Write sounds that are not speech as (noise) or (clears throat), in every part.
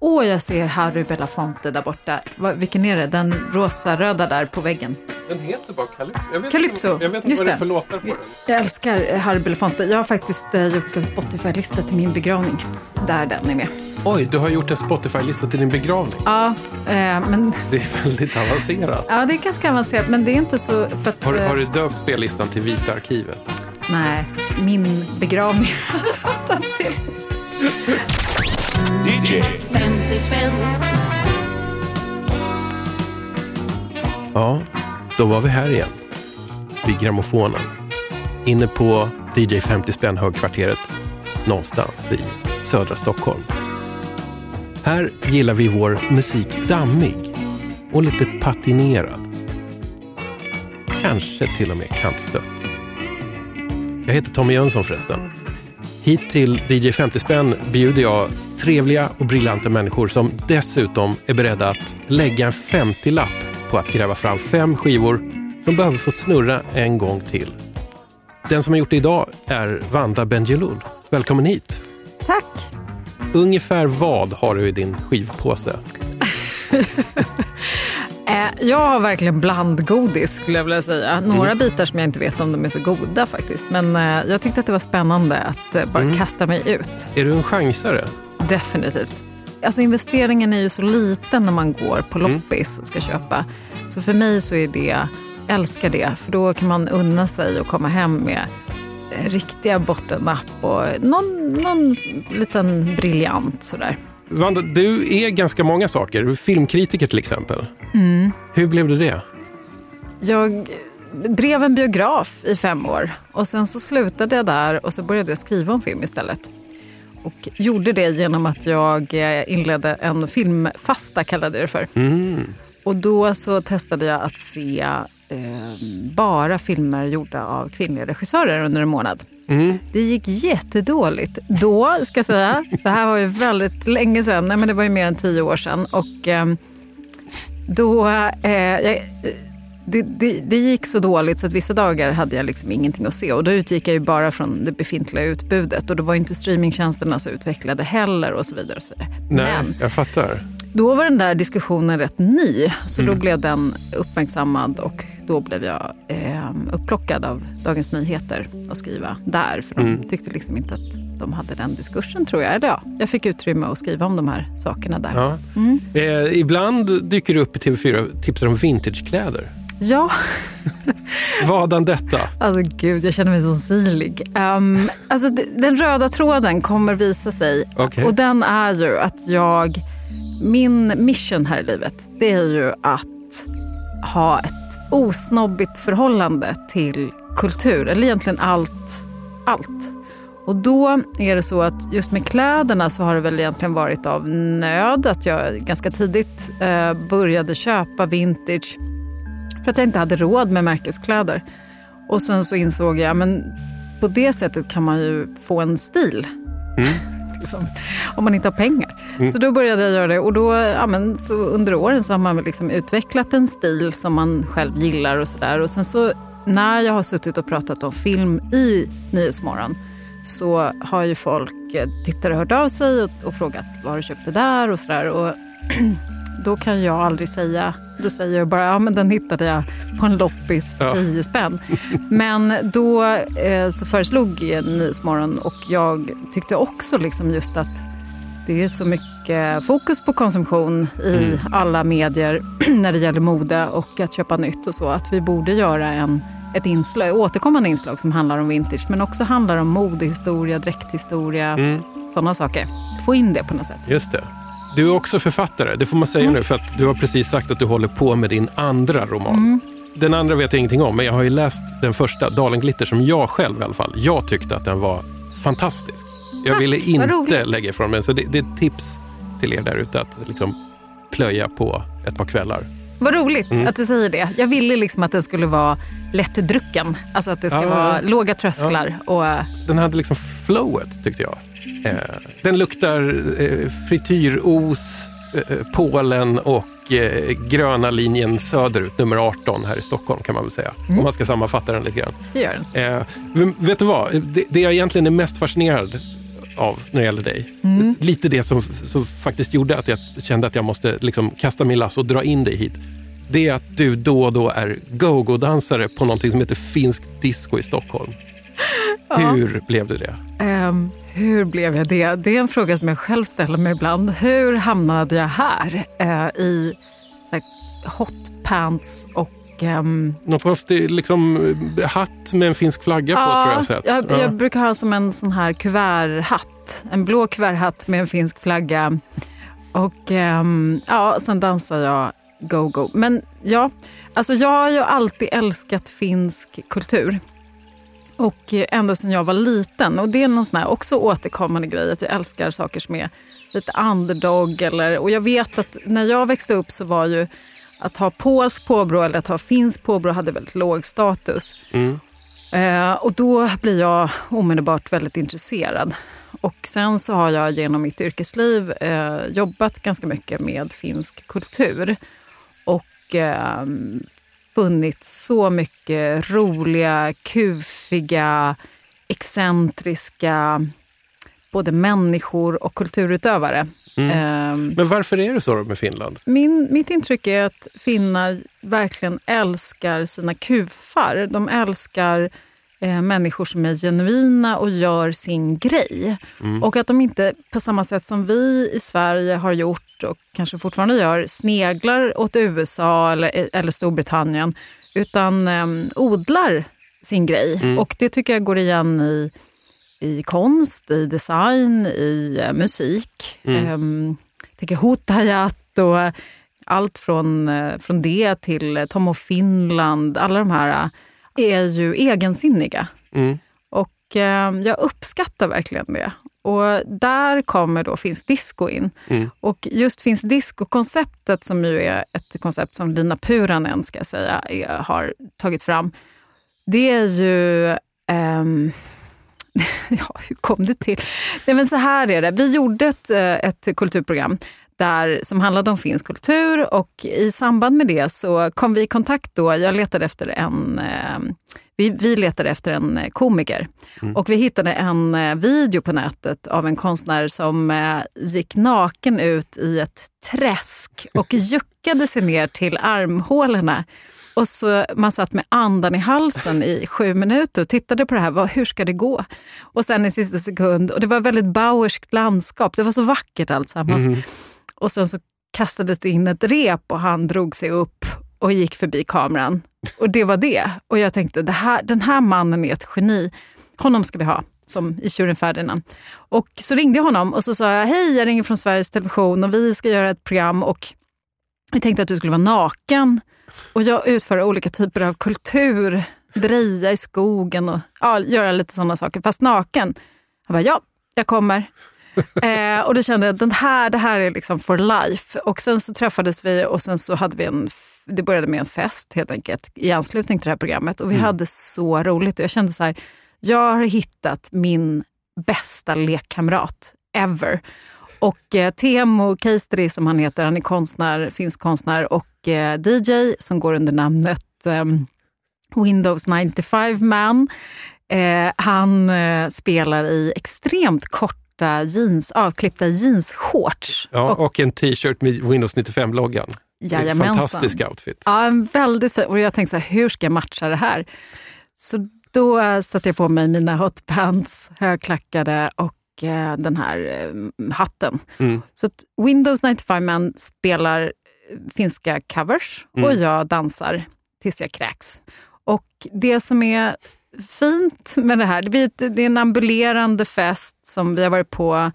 Åh, jag ser Harry Belafonte där borta. Vilken är det? Den rosa-röda där på väggen. Den heter bara Calypso. Jag vet Calypso, Inte, jag vet inte just vad det är för låtar på den. Jag älskar Harry Belafonte. Jag har faktiskt eh, gjort en Spotify-lista till min begravning. Där den är med. Oj, du har gjort en Spotify-lista till din begravning. Ja, eh, men Det är väldigt avancerat. ja, det är ganska avancerat. Men det är inte så... För att, Har, du- eh, har du döpt spellistan till Vita arkivet? Nej, min begravning. (laughs) DJ 50 spänn. Ja, då var vi här igen. Vid grammofonen. Inne på DJ 50 spänn högkvarteret någonstans i södra Stockholm. Här gillar vi vår musik dammig och lite patinerad. Kanske till och med kantstött. Jag heter Tommy Jönsson förresten. Hit till DJ 50 spänn bjuder jag trevliga och briljanta människor som dessutom är beredda att lägga en 50-lapp på att gräva fram fem skivor som behöver få snurra en gång till. Den som har gjort det idag är Vanda Bendjelloul. Välkommen hit! Tack. Ungefär vad har du i din skivpåse? (laughs) Eh, jag har verkligen blandgodis skulle jag vilja säga. Några bitar som jag inte vet om de är så goda faktiskt. Men eh, jag tyckte att det var spännande att eh, bara kasta mig ut. Är du en chansare? Definitivt. Alltså investeringen är ju så liten när man går på loppis och ska köpa. Så för mig så är det, jag älskar det. För då kan man unna sig och komma hem med riktiga bottennapp och någon, någon liten briljant sådär. Vanda, du är ganska många saker. Du är filmkritiker till exempel. Hur blev det det? Jag drev en biograf i fem år och sen så slutade jag där och så började jag skriva om film istället. Och gjorde det genom att jag eh, inledde en filmfasta, kallade jag det för. Och då så testade jag att se eh, bara filmer gjorda av kvinnliga regissörer under en månad. Det gick jättedåligt. Då, ska jag säga, det här var ju väldigt länge sedan, nej men det var ju mer än tio år sedan. Och ehm, då, eh, det, det, det gick så dåligt så att vissa dagar hade jag liksom ingenting att se. Och då utgick jag ju bara från det befintliga utbudet. Och då var inte streamingtjänsterna så utvecklade heller och så vidare. Och så vidare. Nej, Men jag fattar. Då var den där diskussionen rätt ny, så då blev den uppmärksammad och då blev jag eh, upplockad av Dagens Nyheter att skriva där. För de tyckte liksom inte att de hade den diskursen tror jag. Eller ja, jag fick utrymme att skriva om de här sakerna där. Ja, Ja. Eh, ibland dyker du upp i TV4 och tipsar om vintagekläder. (laughs) Vadan detta? alltså gud, jag känner mig så silig. Um, alltså, d- den röda tråden kommer visa sig. Okej. Och den är ju att jag, min mission här i livet, det är ju att ha ett osnobbigt förhållande till kultur. Eller egentligen allt. allt. Och då är det så att just med kläderna så har det väl egentligen varit av nöd att jag ganska tidigt eh, började köpa vintage för att jag inte hade råd med märkeskläder. Och sen så insåg jag, men på det sättet kan man ju få en stil. Mm. Liksom, om man inte har pengar. Så då började jag göra det och då, ja, men, så under åren så har man liksom utvecklat en stil som man själv gillar och sådär. Och sen så när jag har suttit och pratat om film i Nyhetsmorgon så har ju folk, eh, tittare hört av sig och, och frågat var har du köpt det där och sådär. Och (clears throat) då kan jag aldrig säga, då säger jag bara ja men den hittade jag på en loppis för Ja. 10 spänn. Men då eh, så föreslog Nyhetsmorgon och jag tyckte också liksom just att det är så mycket fokus på konsumtion i alla medier (clears throat) när det gäller mode och att köpa nytt och så. Att vi borde göra en, ett inslag, återkommande inslag som handlar om vintage men också handlar om modehistoria, dräkthistoria, sådana saker. Få in det på något sätt. Just det. Du är också författare, det får man säga nu för att du har precis sagt att du håller på med din andra roman. Den andra vet jag ingenting om, men jag har ju läst den första, Dalenglitter, som jag själv i alla fall, jag tyckte att den var fantastisk. Jag ville inte lägga ifrån mig, så det, det är ett tips till er där ute att liksom plöja på ett par kvällar. Vad roligt att du säger det. Jag ville liksom att den skulle vara lättdrucken. Alltså att det ska Ja. vara låga trösklar. Och, Den hade liksom flowet tyckte jag. Eh, den luktar eh, frityros, eh, Polen och eh, gröna linjen söderut, nummer 18 här i Stockholm kan man väl säga. Om man ska sammanfatta den lite grann. det gör den. Vet du vad? Det, det jag egentligen är mest fascinerad av när det gäller dig. Mm. Lite det som, som faktiskt gjorde att jag kände att jag måste liksom kasta min lass och dra in dig hit. Det är att du då och då är go-go-dansare på någonting som heter finsk disco i Stockholm. Ja. Hur blev du det? Um, hur blev jag det? Det är en fråga som jag själv ställer mig ibland. Hur hamnade jag här uh, i like, hotpants och Um, Någon konstig liksom, hatt med en finsk flagga på ja, tror jag sett. Jag, jag brukar ha som en sån här kuverthatt. En blå kuverthatt med en finsk flagga. Och um, ja, sen dansar jag go-go. Men ja, alltså jag har ju alltid älskat finsk kultur. Och ända sedan jag var liten. Och det är någon sån här också återkommande grej att jag älskar saker som är lite underdog. Eller, och jag vet att när jag växte upp så var ju att ha polsk påbrå eller att ha finsk påbrå hade väldigt låg status. Mm. Eh, och då blir jag omedelbart väldigt intresserad. Och sen så har jag genom mitt yrkesliv eh, jobbat ganska mycket med finsk kultur. Och eh, funnit så mycket roliga, kufiga, excentriska både människor och kulturutövare. Mm. Um, Men varför är det så med Finland? Min, mitt intryck är att finnar verkligen älskar sina kufar. De älskar eh, människor som är genuina och gör sin grej. Mm. Och att de inte på samma sätt som vi i Sverige har gjort och kanske fortfarande gör sneglar åt USA eller, eller Storbritannien utan eh, odlar sin grej. Mm. Och det tycker jag går igen i i konst, i design, i uh, musik. Mm. Um, tänker Hutajat och allt från, uh, från det till Tom och Finland. Alla de här är ju egensinniga. Mm. Och ehm, jag uppskattar verkligen det. Och där kommer då finsk disco in. Mm. Och just finsk disco-konceptet som ju är ett koncept som Lina Puranen ska säga, är, har tagit fram. Det är ju um, (laughs) ja, hur kom det till? Nej, men så här är det. Vi gjorde ett, eh, ett kulturprogram där, som handlade om finsk kultur och i samband med det så kom vi i kontakt då, jag letade efter en, eh, vi, vi letade efter en komiker mm. och vi hittade en eh, video på nätet av en konstnär som gick naken ut i ett träsk och (laughs) juckade sig ner till armhålorna och så Man satt med andan i halsen i sju minuter och tittade på det här. Vad, hur ska det gå? Och sen i sista sekund, och det var ett väldigt bauerskt landskap. Det var så vackert alltsammans. Mm. Och sen så kastades det in ett rep och han drog sig upp och gick förbi kameran. Och det var det. Och jag tänkte, det här, den här mannen är ett geni. Honom ska vi ha som i Tjuren Ferdinand. Och så ringde jag honom och så sa jag, hej jag ringer från Sveriges Television och vi ska göra ett program och vi tänkte att du skulle vara naken och jag utför olika typer av kultur, dreja i skogen och ja, göra lite sådana saker, fast naken. Han bara, ja, jag kommer eh, och då kände jag att här, det här är liksom for life. Och sen så träffades vi och sen så hade vi en, det började med en fest helt enkelt i anslutning till det här programmet. Och vi mm. hade så roligt. Och jag kände så här, jag har hittat min bästa lekkamrat ever. Och eh, Teemu Keisteri som han heter, han är konstnär, finsk konstnär och eh, DJ som går under namnet eh, Windows 95 Man. Han eh, spelar i extremt korta jeans, avklippta jeansshorts. Ja, och, och en t-shirt med Windows 95-loggan. Jajamensan. Fantastisk outfit. Ja, en väldigt fin. Och jag tänkte så här, hur ska jag matcha det här? Så då eh, satte jag på mig mina hotpants, högklackade och Eh, den här eh, hatten. Mm. Så Windows 95 Man spelar finska covers mm. och jag dansar tills jag kräks. Och det som är fint med det här, det är en ambulerande fest som vi har varit på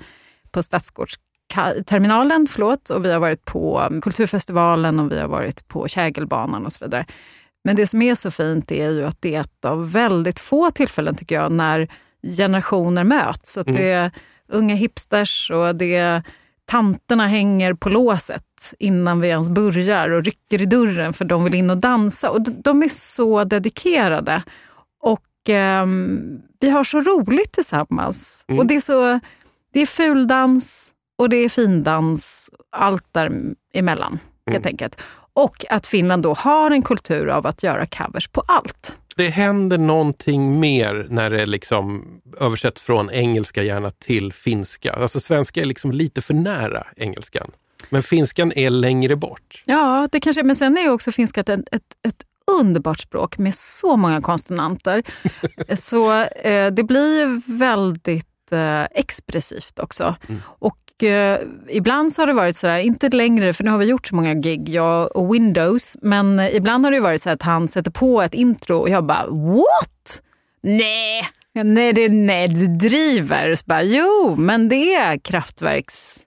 på Stadsgårdsterminalen, förlåt, och vi har varit på Kulturfestivalen och vi har varit på Kägelbanan och så vidare. Men det som är så fint är ju att det är ett av väldigt få tillfällen, tycker jag, när generationer möts. Att mm. Det är unga hipsters och det är tanterna hänger på låset innan vi ens börjar och rycker i dörren för de vill in och dansa. Och de är så dedikerade. Eh, vi har så roligt tillsammans. Mm. Och det är, så, det är fuldans och det är findans, allt däremellan mm. helt enkelt. Och att Finland då har en kultur av att göra covers på allt. det händer någonting mer när det liksom översätts från engelska gärna till finska. Alltså svenska är liksom lite för nära engelskan. Men finskan är längre bort. Ja, det kanske Men sen är ju också finska ett, ett, ett underbart språk med så många konsonanter. (laughs) så eh, det blir väldigt eh, expressivt också. Mm. Och eh, ibland så har det varit sådär, inte längre för nu har vi gjort så många gig, jag och Windows, men ibland har det varit så att han sätter på ett intro och jag bara what? Nej, nej, det, nej du driver. Så bara, jo, men det är Kraftwerks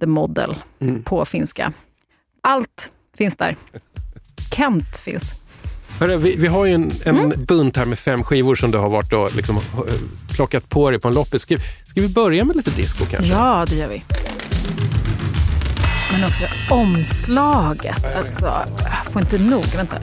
The Model mm. på finska. Allt finns där. Kent finns. Hörru, vi, vi, har ju en, en mm. bunt här med fem skivor som du har varit och liksom, eh, plockat på dig på en loppis. Ska, ska vi börja med lite disco kanske? Ja, det gör vi. Men också omslaget. Alltså, jag får inte nog. Vänta.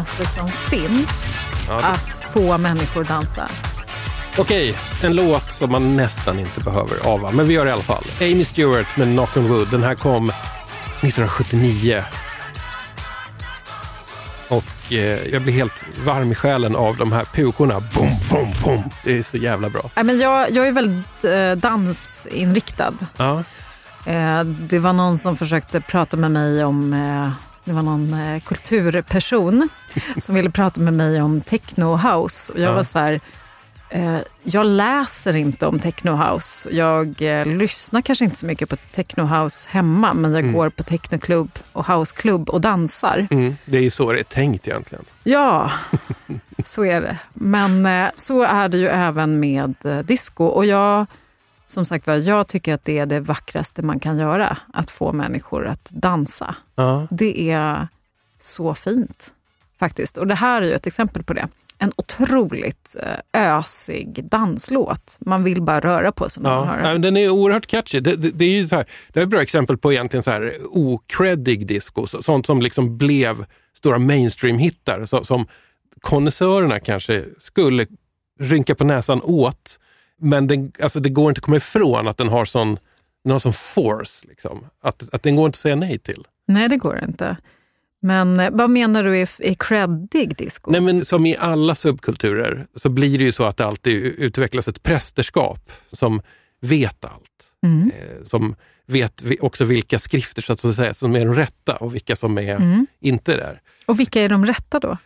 Finaste som finns, ja. att få människor att dansa. Okej, en låt som man nästan inte behöver ava, men vi gör det i alla fall. Amy Stewart med Knock on Wood. Den här kom 1979. Och eh, jag blir helt varm i själen av de här pukorna. Bom, bom, bom. Det är så jävla bra. Nej, men jag, jag är väldigt eh, dansinriktad. Ja. Eh, det var någon som försökte prata med mig om eh, det var någon eh, kulturperson som ville prata med mig om techno och house. Och jag Ja. var så här, eh, jag läser inte om techno house. Jag eh, lyssnar kanske inte så mycket på techno house hemma, men jag Mm. går på technoklubb och houseklubb och dansar. Mm. Det är ju så det är tänkt egentligen. Ja, så är det. Men eh, så är det ju även med eh, disco. Och jag, som sagt var, jag tycker att det är det vackraste man kan göra. Att få människor att dansa. Ja. Det är så fint faktiskt. Och det här är ju ett exempel på det. En otroligt eh, ösig danslåt. Man vill bara röra på sig när man Ja, hör den. är oerhört catchy. Det, det, det är ju så här, det är ett bra exempel på egentligen så här okreddig disco. Så, sånt som liksom blev stora mainstream-hittar. Som konnässörerna kanske skulle rynka på näsan åt. Men den, alltså det går inte att komma ifrån att den har sån, den har sån force. Liksom. Att, att den går inte att säga nej till. Nej, det går inte. Men eh, vad menar du är, är creddig disco? Nej, men som i alla subkulturer så blir det ju så att det alltid utvecklas ett prästerskap som vet allt. Mm. eh, som vet också vilka skrifter så att säga, som är de rätta och vilka som är Mm. inte där. Och vilka är de rätta då?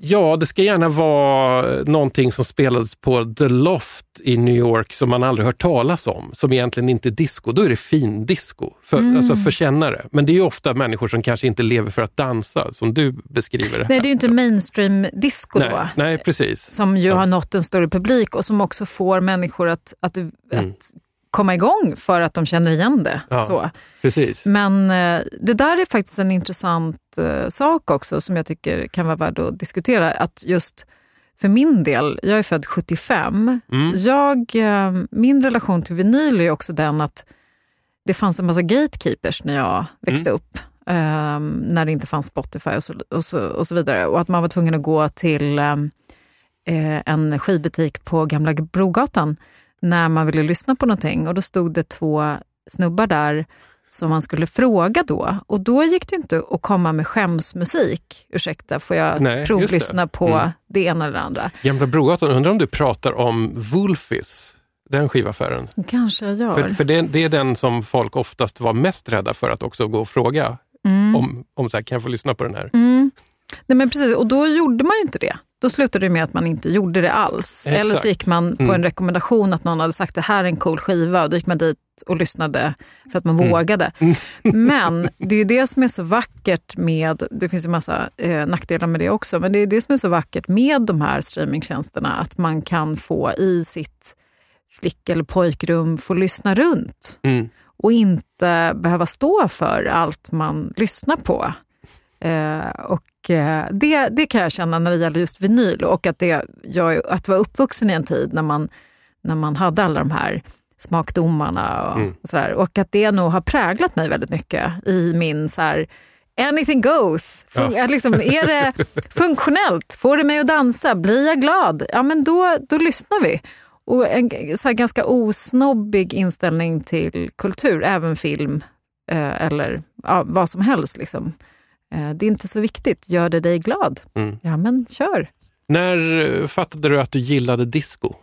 Ja, det ska gärna vara någonting som spelades på The Loft i New York som man aldrig hört talas om, som egentligen inte är disco. Då är det fin disco, för, Mm. alltså för kännare. Men det är ju ofta människor som kanske inte lever för att dansa, som du beskriver det Nej, det är ju inte mainstream disco då. nej, nej, precis. Som ju Ja. har nått en större publik och som också får människor att, att, Mm. att komma igång för att de känner igen det. Ja. Så. precis. Men eh, det där är faktiskt en intressant eh, sak också som jag tycker kan vara värd att diskutera. Att just för min del, jag är född 75. Mm. Jag, eh, min relation till vinyl är också den att det fanns en massa gatekeepers när jag växte upp. eh, när det inte fanns Spotify och så, och, så, och så vidare. Och att man var tvungen att gå till eh, en skivbutik på Gamla Brogatan när man ville lyssna på någonting. Och då stod det två snubbar där som man skulle fråga då. Och då gick det inte att komma med skämsmusik. Ursäkta, får jag Nej, provlyssna det. på Mm. det ena eller det andra? Gamla Brogatan, undrar om du pratar om Wolfis, den skivaffären? Kanske jag gör. För, för det, det är den som folk oftast var mest rädda för att också gå och fråga Mm. om, om så här, kan jag få lyssna på den här? Mm. Nej, men precis, och då gjorde man ju inte det. Då slutade det med att man inte gjorde det alls. Exakt. Eller så gick man på Mm. en rekommendation att någon hade sagt det här är en cool skiva och då gick man dit och lyssnade för att man Mm. vågade. Men det är ju det som är så vackert med, det finns ju massa eh, nackdelar med det också, men det är det som är så vackert med de här streamingtjänsterna, att man kan få i sitt flick eller pojkrum få lyssna runt Mm. och inte behöva stå för allt man lyssnar på. Eh, och eh, det, det kan jag känna när det gäller just vinyl och att, det, jag, att vara uppvuxen i en tid när man, när man hade alla de här smakdomarna och, Mm. och sådär. Och att det nog har präglat mig väldigt mycket i min så här, anything goes. Fun- Ja. att liksom, är det (laughs) funktionellt? Får det mig att dansa? Blir jag glad? Ja, men då, då lyssnar vi. Och en så ganska osnobbig inställning till kultur, även film eh, eller ja, vad som helst. Liksom. Eh, det är inte så viktigt. Gör det dig glad? Mm. Ja, men kör. När eh, fattade du att du gillade disco?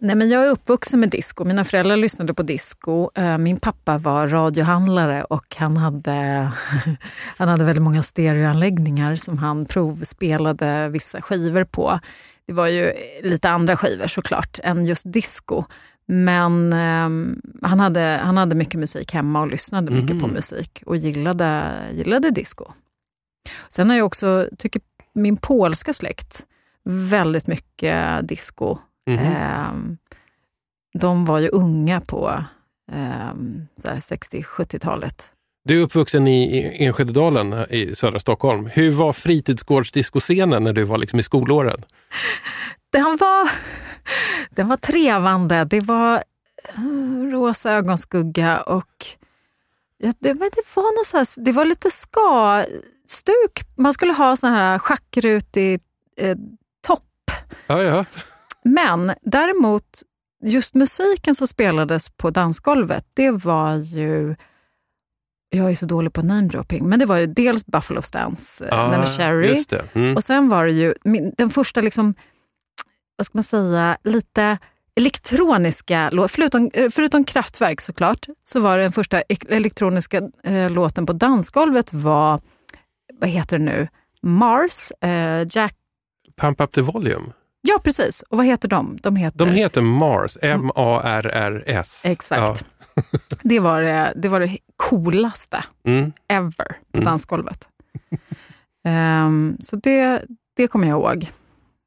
Nej, men jag är uppvuxen med disco. Mina föräldrar lyssnade på disco. Eh, Min pappa var radiohandlare och han hade, (laughs) han hade väldigt många stereoanläggningar som han provspelade vissa skivor på. Det var ju lite andra skivor såklart än just disco. Men eh, han, hade, han hade mycket musik hemma och lyssnade mycket Mhm. på musik och gillade, gillade disco. Sen har jag också, tycker min polska släkt, väldigt mycket disco. Mhm. Ehm, de var ju unga på ehm, så här 60-70-talet. Du är uppvuxen i Enskededalen eh, i södra Stockholm. Hur var fritidsgårdsdiscoscenen när du var liksom i skolåren? Den var, den var trevande. Det var eh, rosa ögonskugga och ja, det, men det, var något så här, det var lite ska-stuk. Man skulle ha sån här schackrutig eh, topp. Ja, ja. Men däremot, just musiken som spelades på dansgolvet, det var ju jag är så dålig på namedropping, men det var ju dels Buffalo Stance, eh, Ah, Cherry. Mm. Och sen var det ju min, den första, liksom, vad ska man säga, lite elektroniska låt. Förutom, eh, förutom Kraftwerk såklart, så var den första ek- elektroniska eh, låten på dansgolvet var, vad heter det nu, Mars, eh, Jack, Pump up the volume. ja precis. Och vad heter de? De heter, De heter Mars, M-A-R-R-S. Exakt. (laughs) Det, var det, det var det coolaste Ja. Mm. ever på Mm. dansgolvet. (laughs) Ehm, så det, det kommer jag ihåg.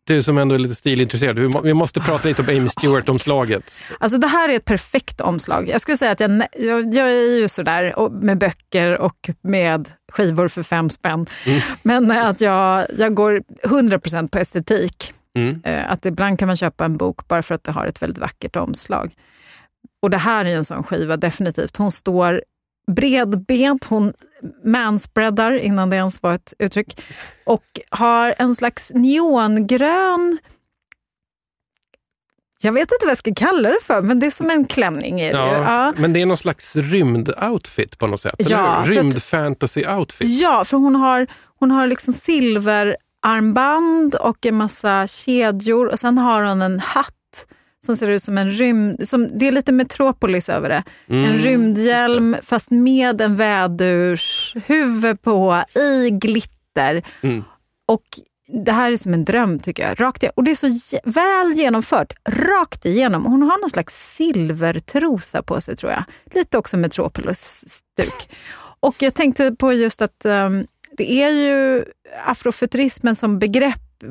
Du som ändå är lite stilintresserad, vi må- vi måste prata lite om Amy Stewart-omslaget. Alltså det här är ett perfekt omslag. Jag skulle säga att jag, jag, jag är ju sådär och- med böcker och med skivor för fem spänn. Mm. Men att jag, jag går 100% på estetik. Mm. Eh, Att ibland kan man köpa en bok bara för att det har ett väldigt vackert omslag. Och det här är ju en sån skiva, definitivt. Hon står bredbent, hon manspreadar, innan det ens var ett uttryck, och har en slags neongrön jag vet inte vad jag ska kalla det för, men det är som en klänning. Är det. Ja, Ja. Men det är någon slags rymd-outfit på något sätt, Ja, Rymd-fantasy-outfit. ja, för hon har, hon har liksom silverarmband och en massa kedjor och sen har hon en hatt som ser ut som en rymd... Som, det är lite Metropolis över det. Mm, En rymdhjälm fast med en vädurshuvud på i glitter. Mm. Och det här är som en dröm tycker jag. Rakt igenom. Och det är så väl genomfört. Rakt igenom. Hon har någon slags silvertrosa på sig tror jag. Lite också Metropolis-stuk. Och jag tänkte på just att ehm, det är ju afrofuturismen som begrepp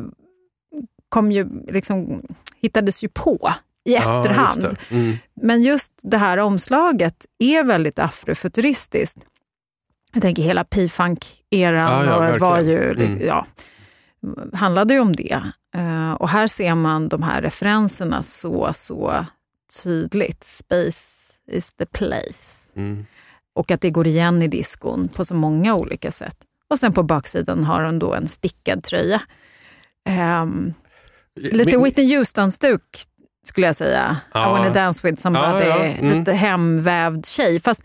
kom ju liksom, hittades ju på i efterhand. just det. Mm. Men just det här omslaget är väldigt afrofuturistiskt. Jag tänker hela P-funk-eran Ja, ja, var ju. Mm. ja, handlade ju om det. Eh, och här ser man de här referenserna så, så tydligt. Space is the place. Mm. Och att det går igen i diskon på så många olika sätt. Och sen på baksidan har hon då en stickad tröja. Ehm, lite Min- Whitney Houston-stuk skulle jag säga. Ja. I wanna dance with somebody. Ja, ja, mm. Lite hemvävd tjej. Fast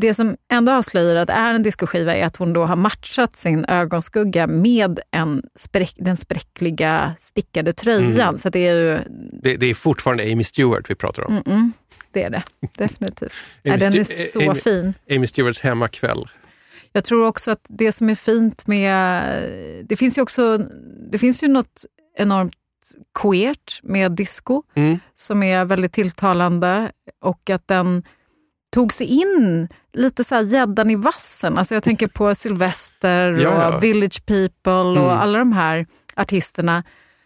det som ändå avslöjar att det är en diskoskiva är att hon då har matchat sin ögonskugga med en spräck, den spräckliga stickade tröjan. Mm. Så det är ju... det, det är fortfarande Amy Stewart vi pratar om. Mm-mm, det är det, definitivt. (laughs) Amy den är så Amy- fin. Amy Stewarts hemmakväll. Jag tror också att det som är fint med... Det finns ju också det finns ju något enormt queert med disco Mm. som är väldigt tilltalande och att den tog sig in lite så här gäddan i vassen. Alltså jag tänker på (laughs) Sylvester och Ja, ja. Village People och Mm. alla de här artisterna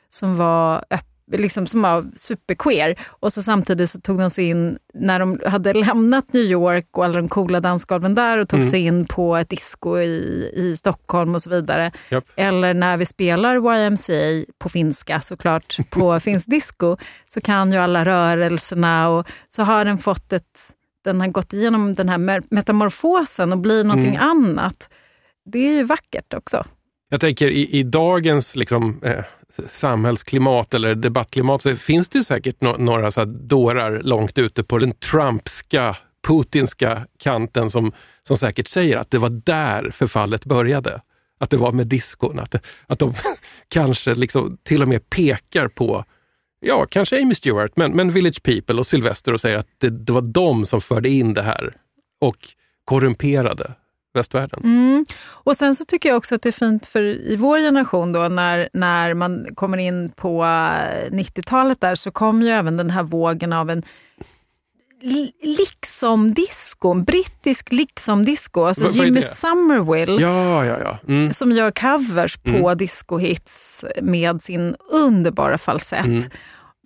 som var öpp- Liksom som var superqueer. Och så samtidigt så tog de sig in, när de hade lämnat New York och alla de coola dansgolven där och tog Mm. sig in på ett disco i, i Stockholm och så vidare. Japp. Eller när vi spelar YMCA på finska såklart, på (laughs) finsk disco, så kan ju alla rörelserna och så har den fått ett, den har gått igenom den här metamorfosen och blir någonting Mm. annat. Det är ju vackert också. Jag tänker i, i dagens liksom, eh, samhällsklimat eller debattklimat så finns det säkert no några så här dårar långt ute på den trumpska, putinska kanten som, som säkert säger att det var där förfallet började. Att det var med diskon. Att, att de (laughs) kanske liksom till och med pekar på, ja, kanske Amy Stewart, men, men Village People och Sylvester och säger att det, det var de som förde in det här och korrumperade västvärlden. Mm. Och sen så tycker jag också att det är fint för i vår generation då när, när man kommer in på eh, 90-talet där så kom ju även den här vågen av en li- liksom-disco, en brittisk liksom-disco. Alltså Vad- vad Jimmy det? Somerville Ja, ja, ja. Mm. som gör covers på Mm. discohits med sin underbara falsett. Mm.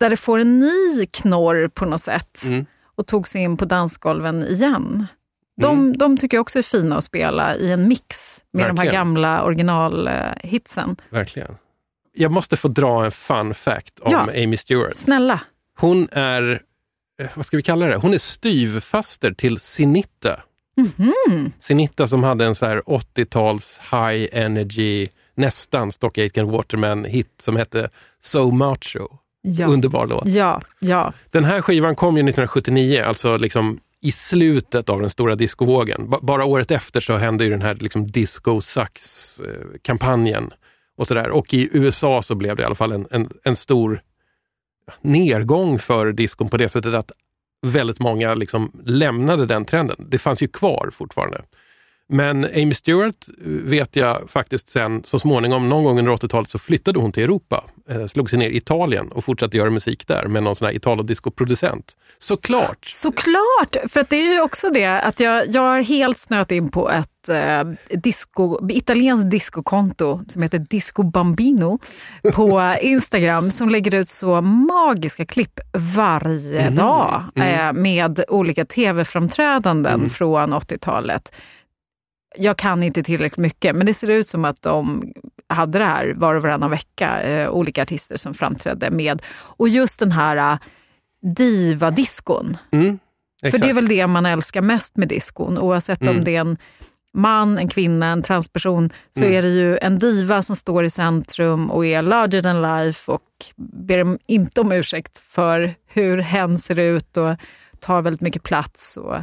Där det får en ny knorr på något sätt Mm. och tog sig in på dansgolven igen. De, de tycker jag också är fina att spela i en mix med de här Verkligen. gamla originalhitsen. Verkligen. Jag måste få dra en fun fact om Ja. Amy Stewart. Snälla. Hon är, eh, vad ska vi kalla det? Hon är styvfaster till Sinitta. Mhm. Sinitta som hade en så här 80-tals high energy, nästan Stock Aitken Waterman-hit som hette So Macho. Ja. Underbar låt. ja, ja. Den här skivan kom ju 1979, alltså liksom i slutet av den stora discovågen. B bara året efter så hände ju den här liksom disco sucks-kampanjen. Eh, och, så där. och i USA så blev det i alla fall en, en, en stor nedgång för diskon på det sättet att väldigt många liksom lämnade den trenden. Det fanns ju kvar fortfarande. Men Amy Stewart vet jag faktiskt sen så småningom, någon gång under 80-talet så flyttade hon till Europa, eh, slog sig ner i Italien och fortsatte göra musik där med någon sån här Italo-disco-producent. Såklart! Såklart! För att det är ju också det att jag, jag har helt snöat in på ett eh, disco, italienskt discokonto som heter Disco Bambino på (laughs) Instagram som lägger ut så magiska klipp varje mm. dag eh, med olika tv-framträdanden mm. från 80-talet jag kan inte tillräckligt mycket, men det ser ut som att de hade det här var och varannan vecka, eh, olika artister som framträdde med. Och just den här uh, diva-diskon. Mm, För det är väl det man älskar mest med diskon, oavsett mm. om det är en man, en kvinna, en transperson, så mm. är det ju en diva som står i centrum och är larger than life och ber inte om ursäkt för hur hen ser ut och tar väldigt mycket plats. Och,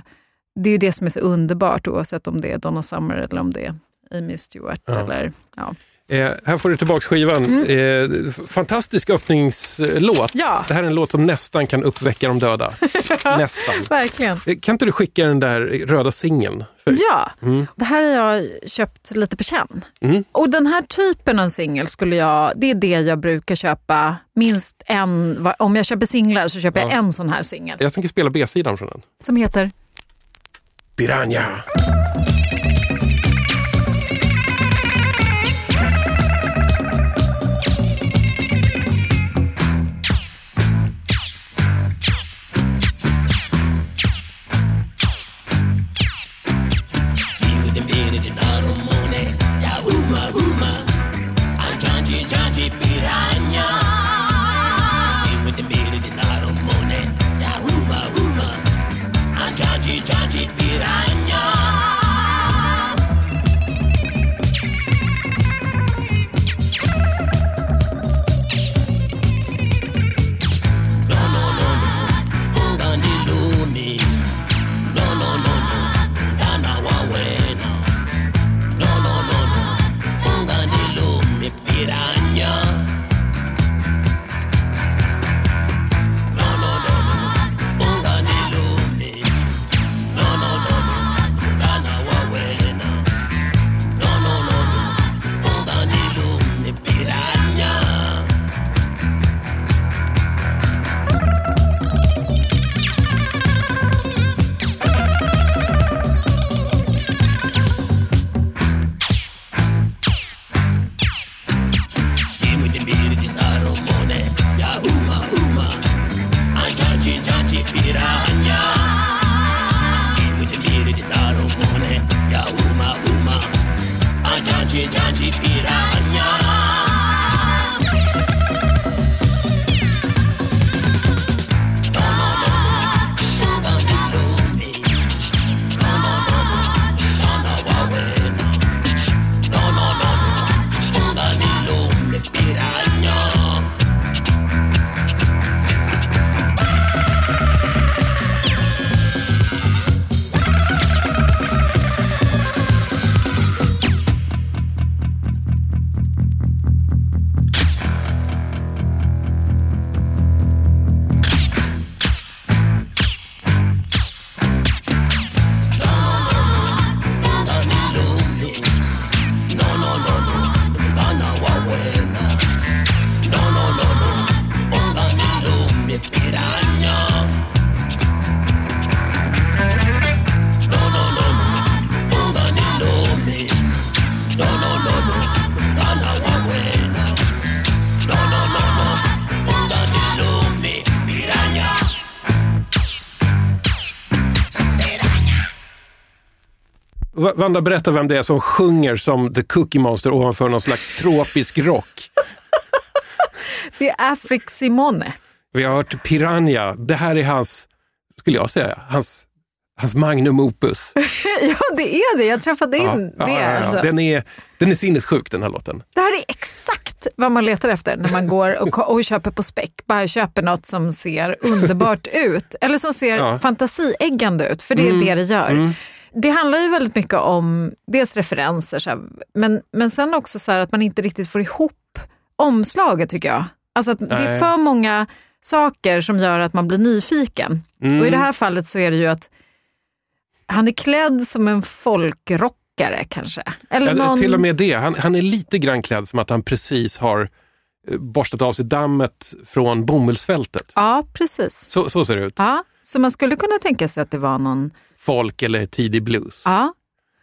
det är ju det som är så underbart oavsett om det är Donna Summer eller om det är Amy Stewart. Ja. Eller, ja. Eh, här får du tillbaka skivan. Mm. Eh, fantastisk öppningslåt. Ja. Det här är en låt som nästan kan uppväcka de döda. (laughs) nästan. Verkligen. Eh, kan inte du skicka den där röda singeln? Ja, mm. det här har jag köpt lite på känn. Mm. Och den här typen av singel skulle jag, det är det jag brukar köpa minst en, om jag köper singlar så köper ja. jag en sån här singel. Jag tänker spela B-sidan från den. Som heter? Piranha. Vanda, berätta vem det är som sjunger som The Cookie Monster ovanför någon slags tropisk rock. (laughs) det är Afrik Simone. Vi har hört Piranha. Det här är hans, skulle jag säga, hans, hans magnum opus. (laughs) ja, det är det. Jag träffade in ja, det. Ja, ja, alltså. den, är, den är sinnessjuk den här låten. Det här är exakt vad man letar efter när man går och, och köper på späck. Bara köper något som ser underbart ut. Eller som ser Ja. fantasieggande ut, för det är Mm, det det gör. mm. Det handlar ju väldigt mycket om dels referenser, så här, men, men sen också så här att man inte riktigt får ihop omslaget tycker jag. Alltså att det är för många saker som gör att man blir nyfiken. Mm. Och i det här fallet så är det ju att han är klädd som en folkrockare kanske. Eller någon... Till och med det. Han, han är lite grann klädd som att han precis har eh, borstat av sig dammet från bomullsfältet. Ja, precis. Så, så ser det ut. Ja, så man skulle kunna tänka sig att det var någon... Folk eller tidig blues. Ja,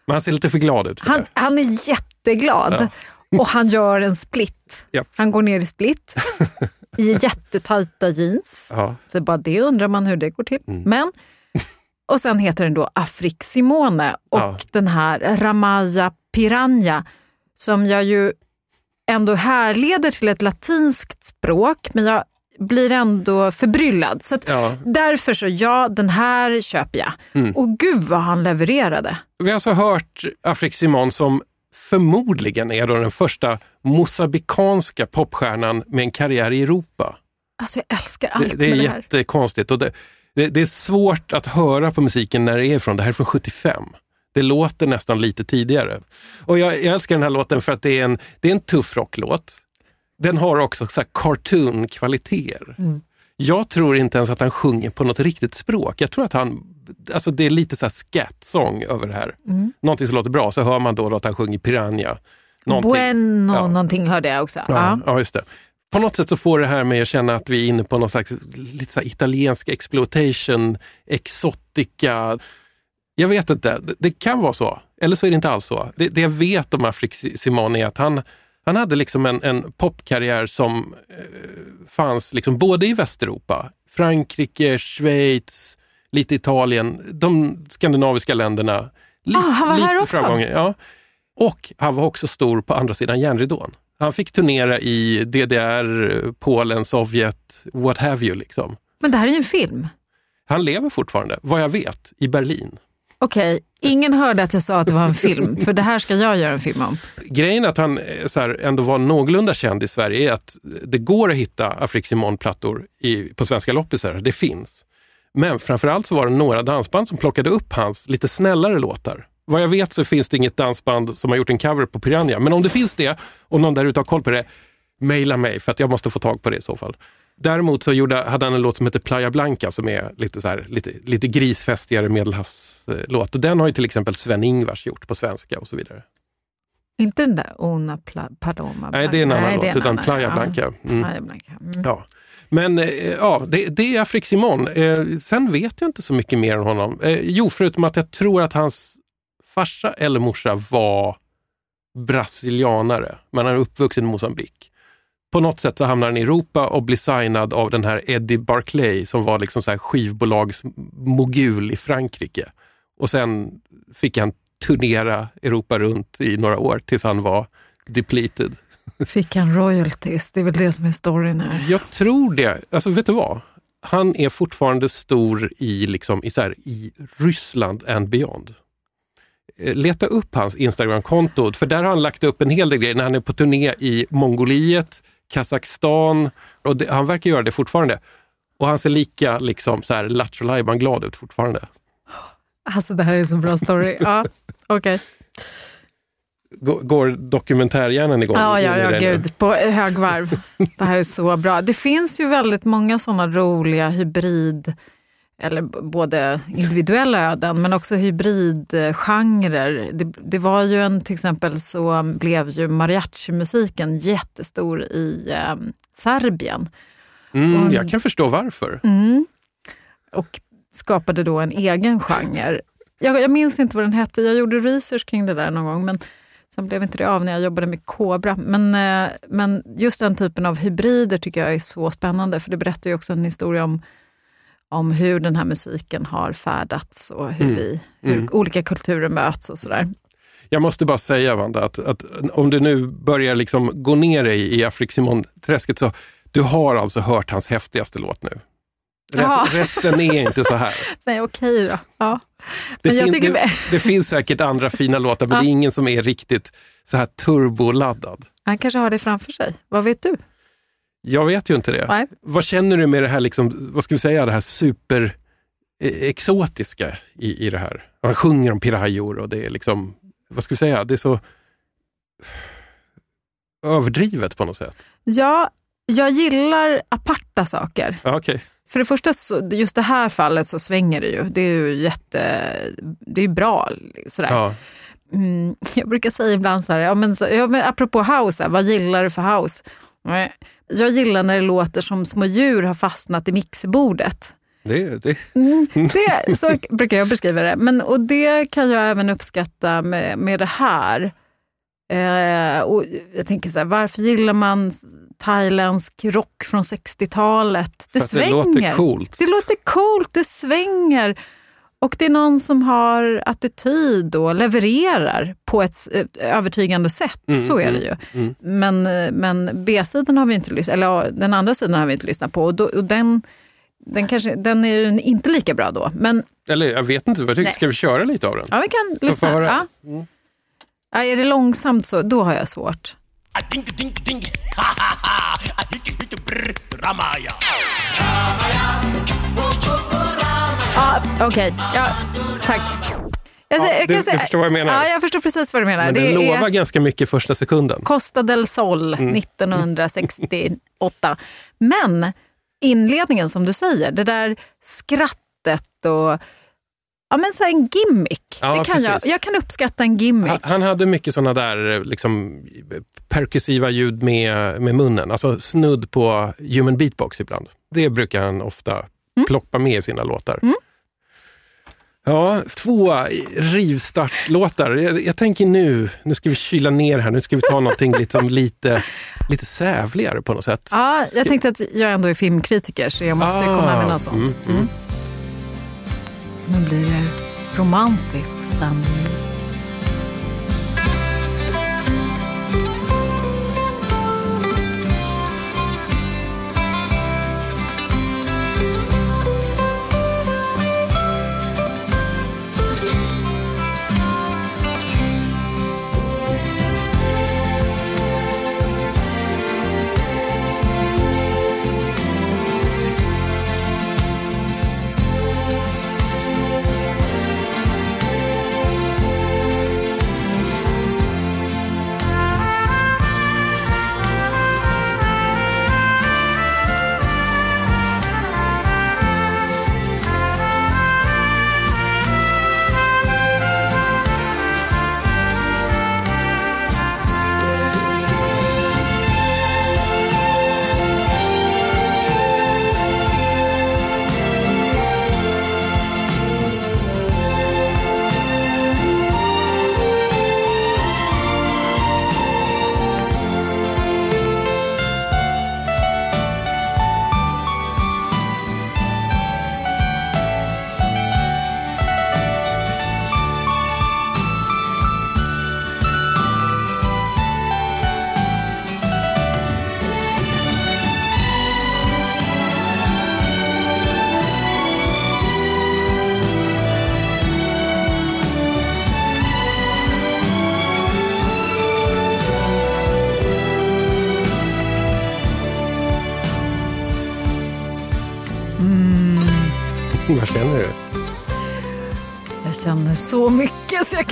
Men han ser lite för glad ut för han, det. han är jätteglad (laughs) och han gör en split. Japp. Han går ner i split (laughs) i jättetajta jeans. Ja. Så bara det undrar man hur det går till. Mm. Men, (laughs) och sen heter den då Afrik Simone och Ja. den här Ramaya Piranha som jag ju ändå härleder till ett latinskt språk men jag blir ändå förbryllad. Så Ja. därför så ja, den här köper jag. Mm. Och gud vad han levererade. Vi har alltså hört Afrik Simon som förmodligen är då den första mosambikanska popstjärnan med en karriär i Europa. Alltså jag älskar allt Det, det är med det här. jättekonstigt. Och det, det, det är svårt att höra på musiken när det är från. Det här är från 75. Det låter nästan lite tidigare. Och jag, jag älskar den här låten för att det är en, det är en tuff rocklåt. Den har också så här cartoon-kvaliteter. Mm. Jag tror inte ens att han sjunger på något riktigt språk. Jag tror att han, alltså det är lite så här scat-sång över det här. Mm. Någonting som låter bra, så hör man då att han sjunger Piranha. Någonting. Bueno, Ja. någonting hörde jag också. Ja, Ja. ja, just det. På något sätt så får det här mig att känna att vi är inne på någon slags lite så italiensk exploitation, exotica. Jag vet inte, det, det kan vara så. Eller så är det inte alls så. Det, det jag vet om Afrik Simon är att han, han hade liksom en, en popkarriär som eh, fanns liksom både i Västeuropa, Frankrike, Schweiz, lite Italien, de skandinaviska länderna. Li, Ah, han var här också? framgångar, Ja. Och han var också stor på andra sidan järnridån. Han fick turnera i DDR, Polen, Sovjet, what have you. Liksom. Men det här är ju en film. Han lever fortfarande, vad jag vet, i Berlin. Okej, ingen hörde att jag sa att det var en film, för det här ska jag göra en film om. Grejen att han eh, så här, ändå var någorlunda känd i Sverige är att det går att hitta Afrik Simon-plattor på svenska loppisar. Det finns. Men framförallt så var det några dansband som plockade upp hans lite snällare låtar. Vad jag vet så finns det inget dansband som har gjort en cover på Piranha. Men om det finns det och någon där ute har koll på det, mejla mig för att jag måste få tag på det i så fall. Däremot så gjorde, hade han en låt som heter Playa Blanca som är lite, så här, lite, lite grisfestigare medelhavslåt. Och den har ju till exempel Sven-Ingvars gjort på svenska och så vidare. Inte den där Una Pla Paloma Nej, det är en annan Nej, låt, en utan annan, Playa. Blanca. Mm. Playa Blanca. Mm. Ja. Men eh, ja, det, det är Afrik Simon. Eh, sen vet jag inte så mycket mer om honom. Eh, jo, förutom att jag tror att hans farsa eller morsa var brasilianare, men han är uppvuxen i Mosambik. På något sätt så hamnar han i Europa och blir signad av den här Eddie Barclay som var liksom så här skivbolagsmogul i Frankrike. Och sen fick han turnera Europa runt i några år tills han var depleted. (laughs) Fick han royalties? Det är väl det som är storyn här. Jag tror det. Alltså vet du vad? Han är fortfarande stor i, liksom, i, så här, i Ryssland and beyond. Eh, Leta upp hans Instagramkonto, för där har han lagt upp en hel del grejer när han är på turné i Mongoliet, Kazakstan och det, han verkar göra det fortfarande. Och han ser lika liksom, så här, Lattjo glad ut fortfarande. Alltså det här är en så bra story. Ja, (laughs) okej. Går, går dokumentärhjärnan igång? Ja, ja, ja, gud. På högvarv. Det här är så bra. Det finns ju väldigt många sådana roliga hybrid, eller både individuella öden, men också hybridgenrer. Det, det var ju en, till exempel så blev ju mariachi-musiken jättestor i eh, Serbien. Mm, jag kan förstå varför. Mm. Och skapade då en egen genre. Jag, jag minns inte vad den hette, jag gjorde research kring det där någon gång, men sen blev inte det av när jag jobbade med Cobra. Men, eh, men just den typen av hybrider tycker jag är så spännande, för det berättar ju också en historia om, om hur den här musiken har färdats och hur, Mm. vi, hur Mm. olika kulturer möts och sådär. Jag måste bara säga Wanda, att, att om du nu börjar liksom gå ner dig i Afrik Simon-träsket så du har alltså hört hans häftigaste låt nu. Rest, Ja. Resten är inte så här. (laughs) Nej, okej då. Ja. Det, Men jag fin- tycker- det, det finns säkert andra fina låtar, men Ja. det är ingen som är riktigt så här turboladdad. Han kanske har det framför sig. Vad vet du? Jag vet ju inte det. Nej. Vad känner du med det här, liksom, vad ska vi säga, det här super eh, exotiska i, i det här? Han sjunger om pirajor och det är liksom, vad ska vi säga, det är så överdrivet på något sätt. Ja, jag gillar aparta saker. Ja, Okej. För det första, just det här fallet så svänger det ju. Det är ju jätte, det är bra. Sådär. Ja. Mm, jag brukar säga ibland så här, ja, men, ja, men apropå house, här, vad gillar du för house? Nej, Jag gillar när det låter som små djur har fastnat i mixerbordet. Det, det, Mm, det, (laughs) så brukar jag beskriva det. Men, och det kan jag även uppskatta med, med det här. Eh, och jag tänker så här, varför gillar man thailändsk rock från 60-talet? Det för att det svänger. låter coolt. Det låter coolt, det svänger. Och det är någon som har attityd och levererar på ett eh, övertygande sätt. Mm, så är det mm, ju. mm. Men, eh, men B-sidan har vi inte lyssnat eller den andra sidan har vi inte lyssnat på. Och, då, och den, den, kanske, den är ju inte lika bra då. Men Eller jag vet inte, vad jag tycker. Ska vi köra lite av den? ja, vi kan få lyssna. Ja. Ja, är det långsamt så, då har jag svårt. Brr, Ramaya. Ja, Okej, ja, tack. Jag, säger- jag du- säga- du förstår vad jag menar? Ja, jag förstår precis vad du menar. Men det, det lovar är ganska mycket första sekunden. Costa del Sol Mm. 1968. Men inledningen som du säger, det där skrattet och Ja, men så en gimmick. Ja, det kan jag, precis. jag kan uppskatta en gimmick. Han, han hade mycket sådana där eh, liksom, perkussiva ljud med, med munnen, alltså snudd på human beatbox ibland. Det brukar han ofta Mm. ploppa med i sina låtar. Ja, två rivstartlåtar. Jag, jag tänker nu, nu ska vi kyla ner här, nu ska vi ta någonting (laughs) liksom lite, lite sävligare på något sätt. Ja, jag tänkte att jag ändå är filmkritiker så jag måste ju komma med något sånt. mm, mm. Mm. Nu blir det romantisk stämning.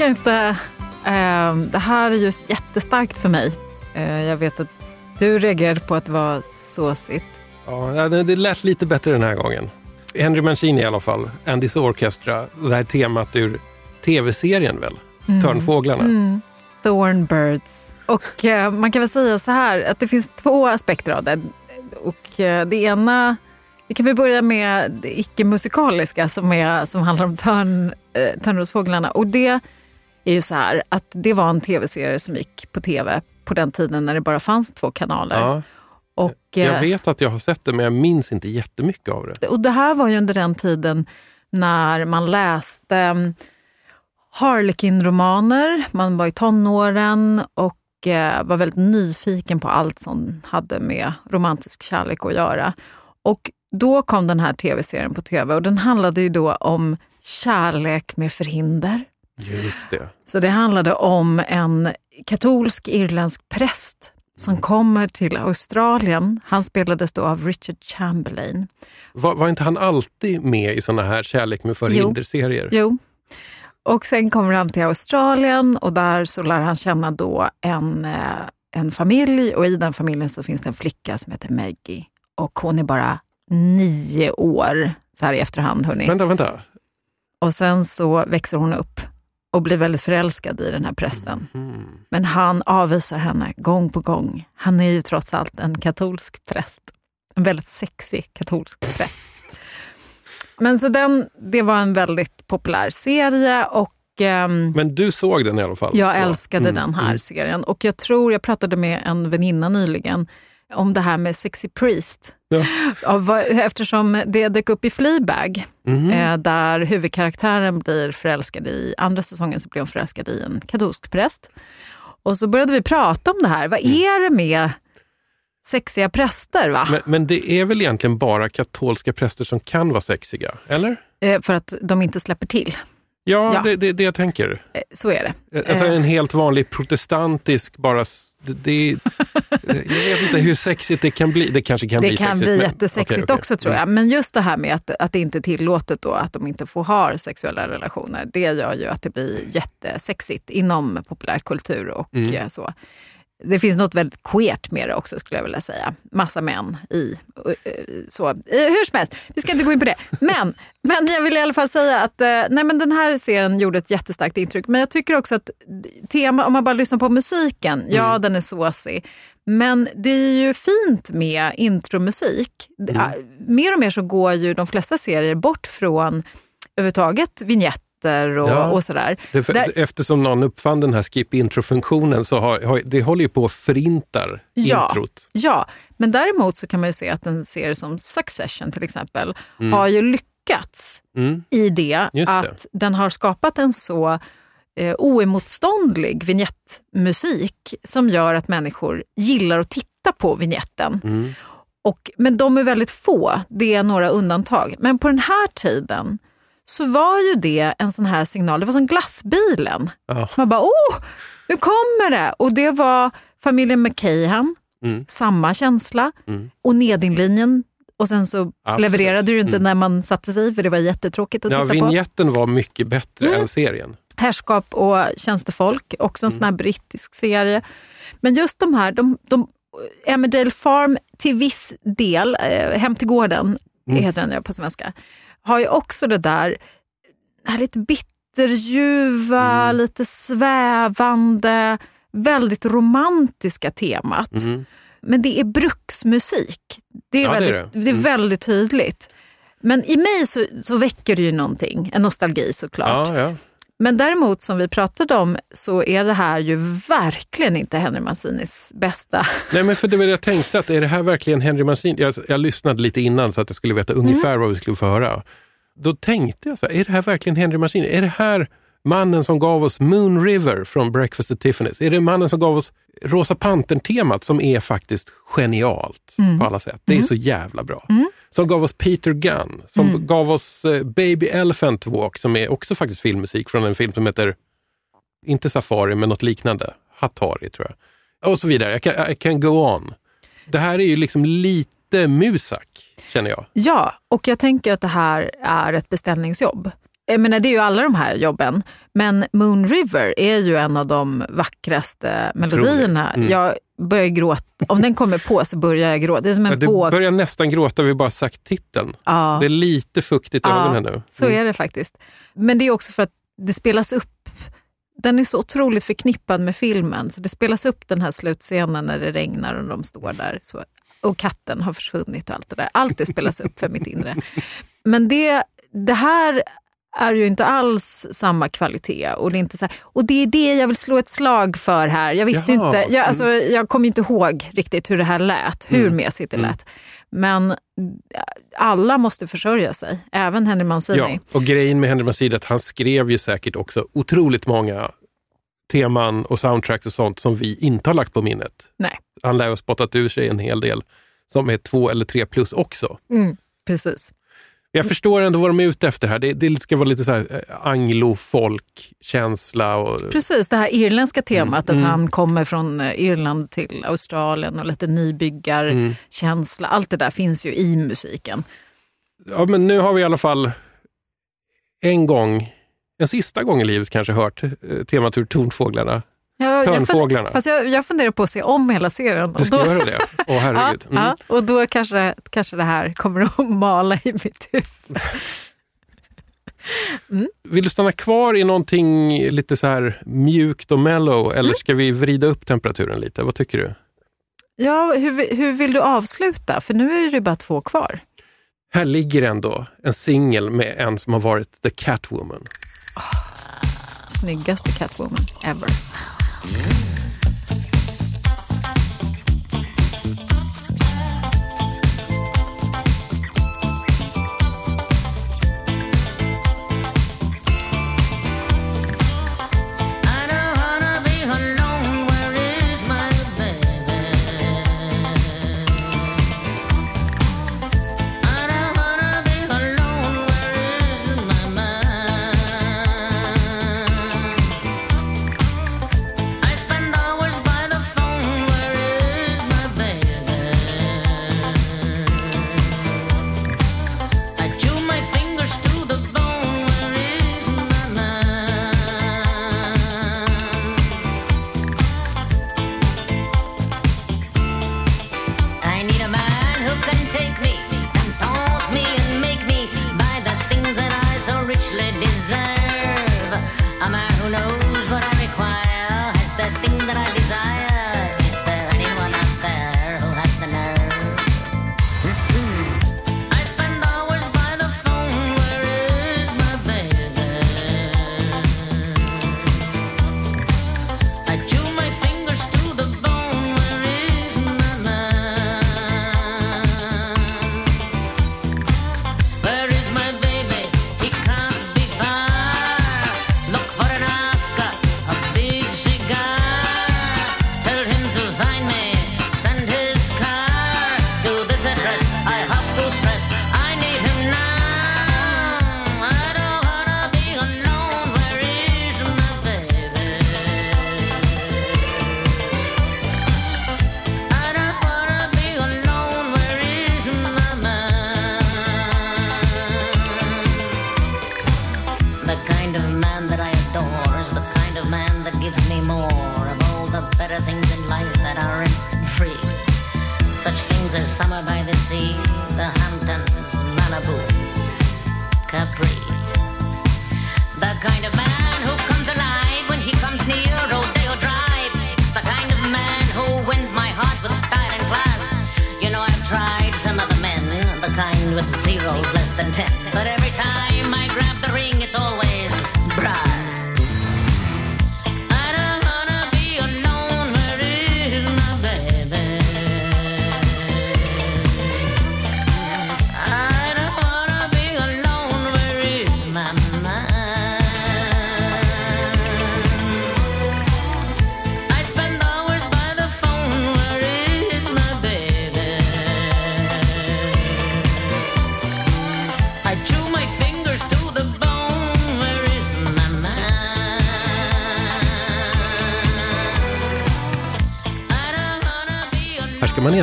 Kan inte... Eh, det här är just jättestarkt för mig. Eh, jag vet att du reagerade på att det var såsigt. Ja, det lät lite bättre den här gången. Henry Mancini i alla fall, Andys Orchestra, det här temat ur tv-serien väl? Törnfåglarna. Thornbirds. Och eh, man kan väl säga så här att det finns två aspekter av det. Och eh, det ena, vi kan väl börja med det icke-musikaliska som, är, som handlar om törn, eh, Törnrosfåglarna. Och det är ju så här att det var en tv-serie som gick på tv på den tiden när det bara fanns två kanaler. Ja, Och, jag eh, vet att jag har sett det men jag minns inte jättemycket av det. och det här var ju under den tiden när man läste mm, Harlequin-romaner, man var i tonåren och eh, var väldigt nyfiken på allt som hade med romantisk kärlek att göra. Och då kom den här tv-serien på tv och den handlade ju då om kärlek med förhinder. Just det. Så det handlade om en katolsk irländsk präst som kommer till Australien. Han spelades då av Richard Chamberlain. Var, var inte han alltid med i såna här Kärlek med förhinder-serier? Jo. Och sen kommer han till Australien och där så lär han känna då en, eh, en familj och i den familjen så finns det en flicka som heter Maggie. Och hon är bara nio år så här i efterhand. Hörni. Vänta, vänta. Och sen så växer hon upp och blir väldigt förälskad i den här prästen. Men han avvisar henne gång på gång. Han är ju trots allt en katolsk präst. En väldigt sexig katolsk präst. Men så den, det var en väldigt populär serie och ehm, Men du såg den i alla fall? jag Ja. älskade Mm, den här mm. serien. Och jag tror, jag pratade med en väninna nyligen om det här med Sexy Priest. Ja. Eftersom det dök upp i Fleabag, eh, där huvudkaraktären blir förälskad i, andra säsongen så blir hon förälskad i en katolsk präst. Och så började vi prata om det här. Vad är det med sexiga präster? Va? Men, men det är väl egentligen bara katolska präster som kan vara sexiga? Eller? Eh, för att de inte släpper till. Ja, Ja. Det, det, det jag tänker. Eh, så är det. Alltså en helt vanlig protestantisk, bara... Det, det, jag vet inte hur sexigt det kan bli. Det kanske kan Det bli kan sexigt. bli men- jättesexigt okej, okej. också tror jag. Men just det här med att, att det inte är tillåtet då, att de inte får ha sexuella relationer, det gör ju att det blir jättesexigt inom populärkultur och Mm. eh, så. Det finns något väldigt queert med det också skulle jag vilja säga. Massa män i eh, så. Hur som helst, vi ska inte gå in på det. Men, men jag vill i alla fall säga att eh, nej, men den här serien gjorde ett jättestarkt intryck. Men jag tycker också att tema, om man bara lyssnar på musiken, ja den är såsig. Men det är ju fint med intromusik. Ja, Mer och mer så går ju de flesta serier bort från överhuvudtaget vignetter och, Ja. och sådär. Det, för, Där- Eftersom någon uppfann den här skip intro-funktionen så har, har, det håller ju på att förintar Ja. introt. Ja, men däremot så kan man ju se att en serie som Succession till exempel har ju lyckats Mm. i det Just det. att den har skapat en så eh, oemotståndlig vignettmusik som gör att människor gillar att titta på vignetten. Mm. Och, men de är väldigt få, det är några undantag. Men på den här tiden så var ju det en sån här signal, det var som glassbilen. Ja. Man bara, oh, nu kommer det! Och det var familjen McCahan, Mm. samma känsla. Mm. Och Nedinglinjen. Och sen så Absolut. levererade du inte Mm. när man satte sig för det var jättetråkigt att Ja, titta på. vignetten var mycket bättre Mm. än serien. Härskap och tjänstefolk, också en Mm. sån här brittisk serie. Men just de här, de, de, Emmerdale Farm till viss del, eh, Hem till gården Mm. heter den på svenska, har ju också det där, det här lite bitterljuva, Mm. lite svävande, väldigt romantiska temat. Mm. Men det är bruksmusik. Det är, Ja, det är väldigt, det. det. är Mm. väldigt tydligt. Men i mig så, så väcker det ju någonting, en nostalgi såklart. Ja, ja. Men däremot som vi pratade om så är det här ju verkligen inte Henry Mancinis bästa. Nej, men för det var det jag tänkte, att är det här verkligen Henry Mancini? Jag, jag lyssnade lite innan så att jag skulle veta ungefär Mm. vad vi skulle få höra. Då tänkte jag så här, är det här verkligen Henry Mancini? Är det här mannen som gav oss Moon River från Breakfast at Tiffany's? Är det mannen som gav oss Rosa Pantern-temat som är faktiskt genialt Mm. på alla sätt? Det är så jävla bra. Som gav oss Peter Gunn, som Mm. gav oss eh, Baby Elephant Walk som är också faktiskt filmmusik från en film som heter, inte Safari, men något liknande. Hatari tror jag. Och så vidare. Jag kan, I can go on. Det här är ju liksom lite musak, känner jag. Ja, och jag tänker att det här är ett beställningsjobb. Jag menar, det är ju alla de här jobben, men Moon River är ju en av de vackraste melodierna. Mm. Jag börjar gråta. Om den kommer på så börjar jag gråta. Det är som Ja, en Du båt. börjar nästan gråta vi bara sagt titeln. Ja. Det är lite fuktigt i Ja, ögonen nu. Så är det faktiskt. Men det är också för att det spelas upp. Den är så otroligt förknippad med filmen. Så det spelas upp den här slutscenen när det regnar och de står där. Så, och katten har försvunnit och allt det där. Allt det spelas upp för mitt inre. (laughs) Men det, det här är ju inte alls samma kvalitet. Och det, är inte så här, och det är det jag vill slå ett slag för här. Jag visste Jaha. inte, jag, alltså, jag kommer inte ihåg riktigt hur det här lät, hur Mm. mesigt det Mm. lät. Men alla måste försörja sig, även Henry Mancini. Ja, och grejen med Henry Mancini är att han skrev ju säkert också otroligt många teman och soundtracks och sånt som vi inte har lagt på minnet. Nej. Han lär ha spottat ur sig en hel del som är två eller tre plus också. Mm, precis. Jag förstår ändå vad de är ute efter här. Det, det ska vara lite så här eh, anglo-folkkänsla. Och... Precis, det här irländska temat, Mm. att han kommer från eh, Irland till Australien och lite nybyggarkänsla. Allt det där finns ju i musiken. Ja, men nu har vi i alla fall en gång, en sista gång i livet kanske hört eh, temat ur Tornfåglarna. Jag, jag, Törnfåglarna. funder, fast jag, jag funderar på att se om hela serien. Du ska då, göra det? Åh (laughs) herregud. ja, Mm. ja, och då kanske, kanske det här kommer att (laughs) mala i mitt huvud. Vill du stanna kvar i någonting lite så här mjukt och mellow eller Mm. ska vi vrida upp temperaturen lite? Vad tycker du? Ja, hur, hur vill du avsluta? För nu är det bara två kvar. Här ligger ändå en singel med en som har varit the Catwoman. Snyggaste Catwoman ever. I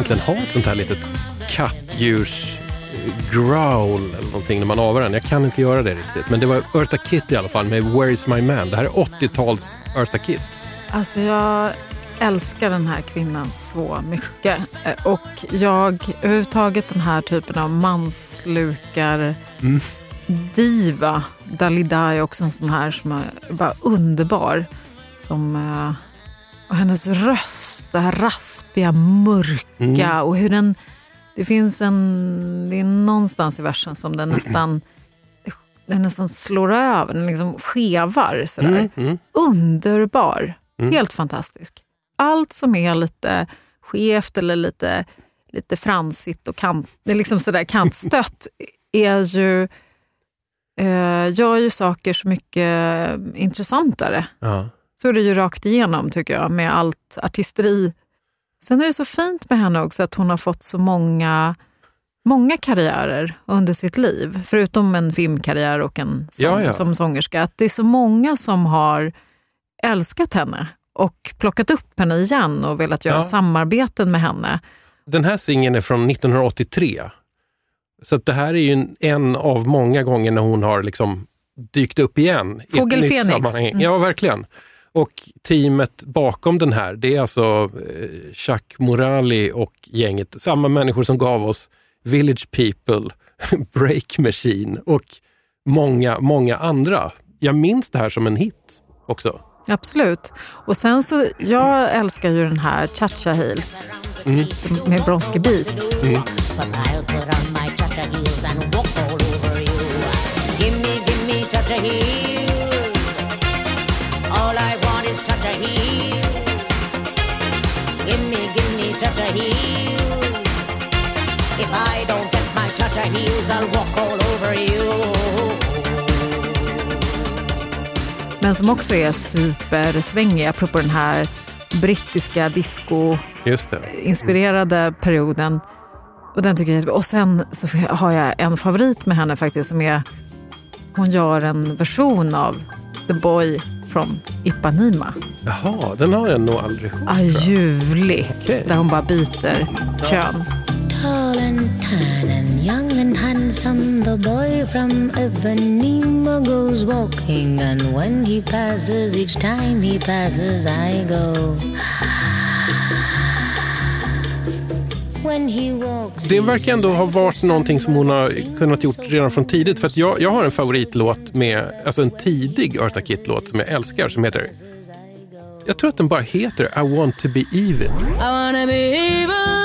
egentligen ha ett sånt här litet kattdjurs growl eller någonting när man avar den. Jag kan inte göra det riktigt. Men det var Eartha Kitt i alla fall med Where is my man. Det här är 80-tals Eartha Kitt. Alltså jag älskar den här kvinnan så mycket. Och jag, överhuvudtaget den här typen av manslukar diva. Dalida är också en sån här som är bara underbar. Som, eh, och hennes röst, det här raspiga, mörka och hur den... Det finns en... Det är någonstans i versen som den nästan, den nästan slår över, den liksom skevar sådär Mm, mm. underbar. Mm. Helt fantastisk. Allt som är lite skevt eller lite, lite fransigt och kant, det är liksom sådär kantstött (laughs) är ju, eh, gör ju saker så mycket intressantare. Ja. Så är det ju rakt igenom tycker jag med allt artisteri. Sen är det så fint med henne också att hon har fått så många många karriärer under sitt liv, förutom en filmkarriär och en sång, Ja, ja. som sångerska. Att det är så många som har älskat henne och plockat upp henne igen och velat göra Ja. samarbeten med henne. Den här singeln är från 1983. Så det här är ju en, av många gånger när hon har liksom dykt upp igen. i ett Fågel Fenix. sammanhang. Mm. Ja, verkligen. Och teamet bakom den här, det är alltså eh, Chuck Morali och gänget. Samma människor som gav oss Village People, (laughs) Break Machine och många, många andra. Jag minns det här som en hit också. Absolut. Och sen så, jag älskar ju den här Cha-Cha Heels som- med Bronski Beat. Cause I'll If I don't get my cha-cha heels, I'll walk all over you. Men som också är supersvängig, apropå den här brittiska disco-inspirerade perioden. Och den tycker jag. Och sen så har jag en favorit med henne faktiskt som är, hon gör en version av The Boy from Ipanema. Jaha, den har jag nog aldrig hört. Ah, ljuvlig, Okej. där hon bara byter kön. Tall and tan and young and handsome, the boy from Ipanema goes walking, and when he passes, each time he passes, I go. When he walks, Det verkar ändå ha varit någonting som hon har kunnat gjort redan från tidigt. För att jag, jag har en favoritlåt med, alltså en tidig Eartha Kitt-låt som jag älskar som heter, jag tror att den bara heter I want to be evil. I wanna be evil.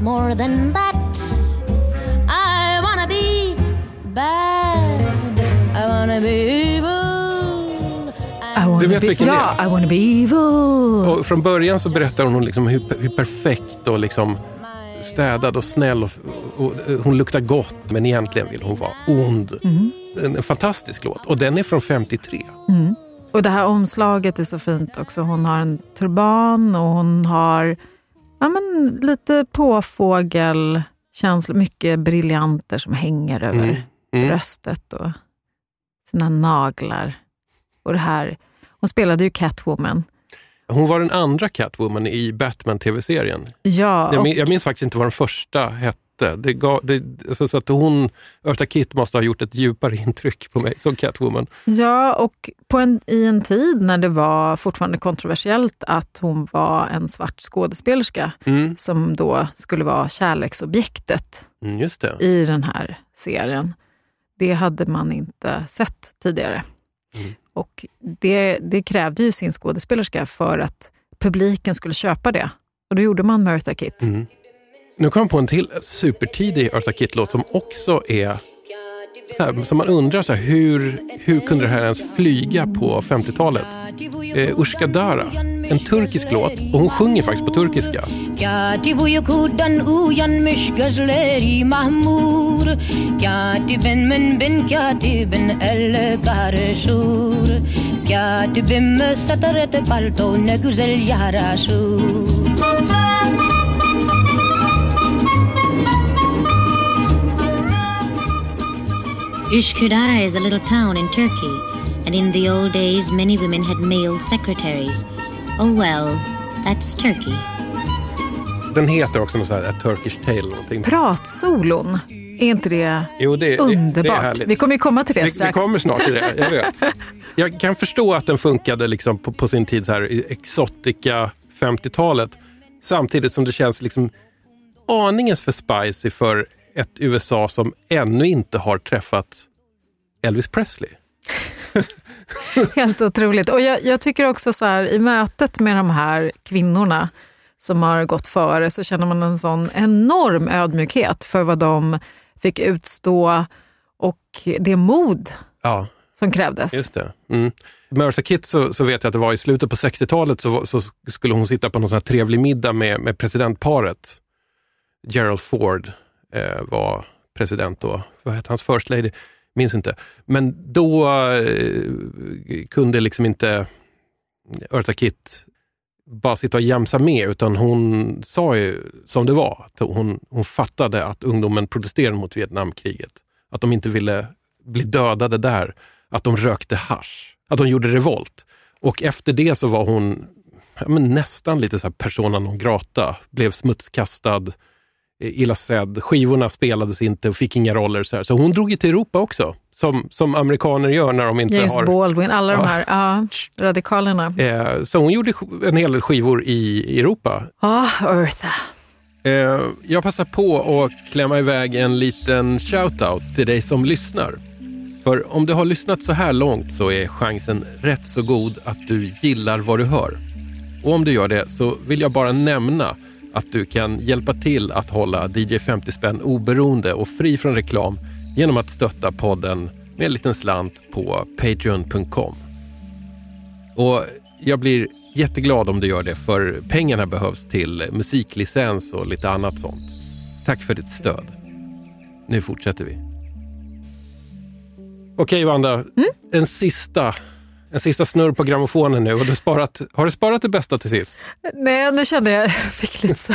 More than that, I wanna be bad. I wanna be evil. I wanna Du vet be, vilken det ja, är? I wanna be evil. Och från början så berättar hon liksom hur, hur perfekt och liksom städad och snäll och, och, hon luktar gott men egentligen vill hon vara ond. En, en fantastisk låt och den är från 53. Och det här omslaget är så fint också. Hon har en turban och hon har ja, men, lite påfågelkänsla. Mycket briljanter som hänger över Mm. Mm. bröstet och sina naglar. Och det här, hon spelade ju Catwoman. Hon var den andra Catwoman i Batman-tv-serien. Ja, Jag, och, jag minns faktiskt inte vad den första hette. Det gav, det, alltså så att hon, Eartha Kitt måste ha gjort ett djupare intryck på mig som Catwoman. ja, och på en, i en tid när det var fortfarande kontroversiellt att hon var en svart skådespelerska Mm. som då skulle vara kärleksobjektet Mm, i den här serien. Det hade man inte sett tidigare. Mm. Och det, det krävde ju sin skådespelerska för att publiken skulle köpa det. Och då gjorde man Eartha Kitt. Mm. Nu kom jag på en till supertidig Eartha Kitt-låt som också är så här, som man undrar så här, hur, hur kunde det här ens flyga på 50-talet? Eh, Ushka Dara, en turkisk låt och hon sjunger faktiskt på turkiska. Üsküdar is a little town in Turkey, and in the old days many women had male secretaries. Oh well, that's Turkey. Den heter också något så här, A Turkish Tale. eller Någonting. Pratsolon, är inte det Jo, det, det, det är underbart? härligt. vi kommer ju komma till det Vi, vi strax. kommer snart till det, jag vet. (laughs) Jag kan förstå att den funkade liksom på, på sin tid, så här, i exotica 50-talet. Samtidigt som det känns liksom aningens för spicy för ett USA som ännu inte har träffat Elvis Presley. (laughs) Helt otroligt. Och jag, jag tycker också så här, i mötet med de här kvinnorna som har gått före så känner man en sån enorm ödmjukhet för vad de fick utstå och det mod Ja, som krävdes. just det. Mm. Med Eartha Kitt så, så vet jag att det var i slutet på 60-talet så, så skulle hon sitta på någon sån här trevlig middag med, med presidentparet. Gerald Ford eh, var president då. Vad hette hans first lady? Minns inte. Men då eh, kunde liksom inte Eartha Kitt bara sitta och jämsa med utan hon sa ju som det var. Att hon, hon fattade att ungdomen protesterade mot Vietnamkriget. Att de inte ville bli dödade där. Att de rökte hasch. Att de gjorde revolt. Och efter det så var hon ja, men nästan lite så här persona non grata. Blev smutskastad, eh, illa sedd. Skivorna spelades inte och fick inga roller. Så, här. så hon drog ju till Europa också. Som, som amerikaner gör när de inte James har... Baldwin, alla de här ja, radikalerna. (laughs) Eh, så hon gjorde en hel del skivor i Europa. Ja, Eartha. Eh, jag passar på att klämma iväg en liten shout-out till dig som lyssnar. För om du har lyssnat så här långt så är chansen rätt så god att du gillar vad du hör. Och om du gör det så vill jag bara nämna att du kan hjälpa till att hålla DJ 50 spänn oberoende och fri från reklam genom att stötta podden med en liten slant på patreon.com. Och jag blir jätteglad om du gör det för pengarna behövs till musiklicens och lite annat sånt. Tack för ditt stöd. Nu fortsätter vi. Okej Wanda, en, sista, en sista snurr på grammofonen nu. Har du, sparat, har du sparat det bästa till sist? Nej, nu kände jag, (laughs) jag fick lite så.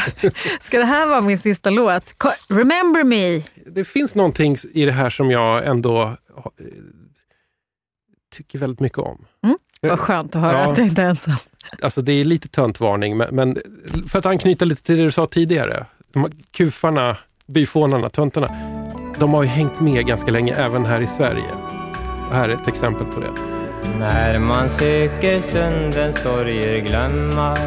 Ska det här vara min sista låt? Remember me. Det finns någonting i det här som jag ändå eh, tycker väldigt mycket om. Vad skönt att höra Ja. att jag inte är ensam. Alltså det är lite töntvarning, men, men för att anknyta lite till det du sa tidigare. De kufarna, byfånarna, töntarna, de har ju hängt med ganska länge även här i Sverige. Och här är ett exempel på det. När man söker stundens sorger glömma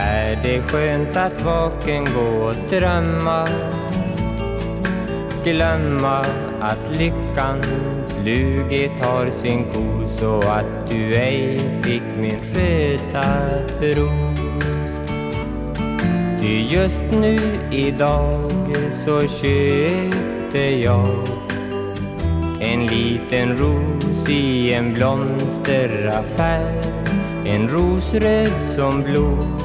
är det skönt att vaken gå och drömma? Glömma att lyckan flugit har sin kos och att du ej fick min röda ros. Ty just nu idag så köpte jag en liten ros i en blomsteraffär. En ros röd som blod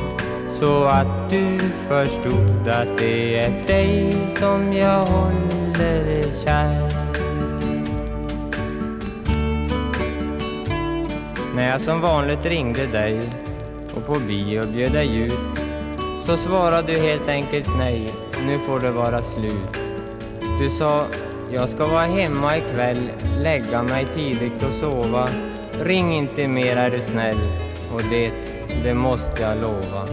Så att du förstod att det är dig som jag håller kär. När jag som vanligt ringde dig och på bio bjöd dig ut Så svarade du helt enkelt nej, nu får det vara slut. Du sa, jag ska vara hemma ikväll, lägga mig tidigt och sova. Ring inte mer är du snäll. Och det, det måste jag lova.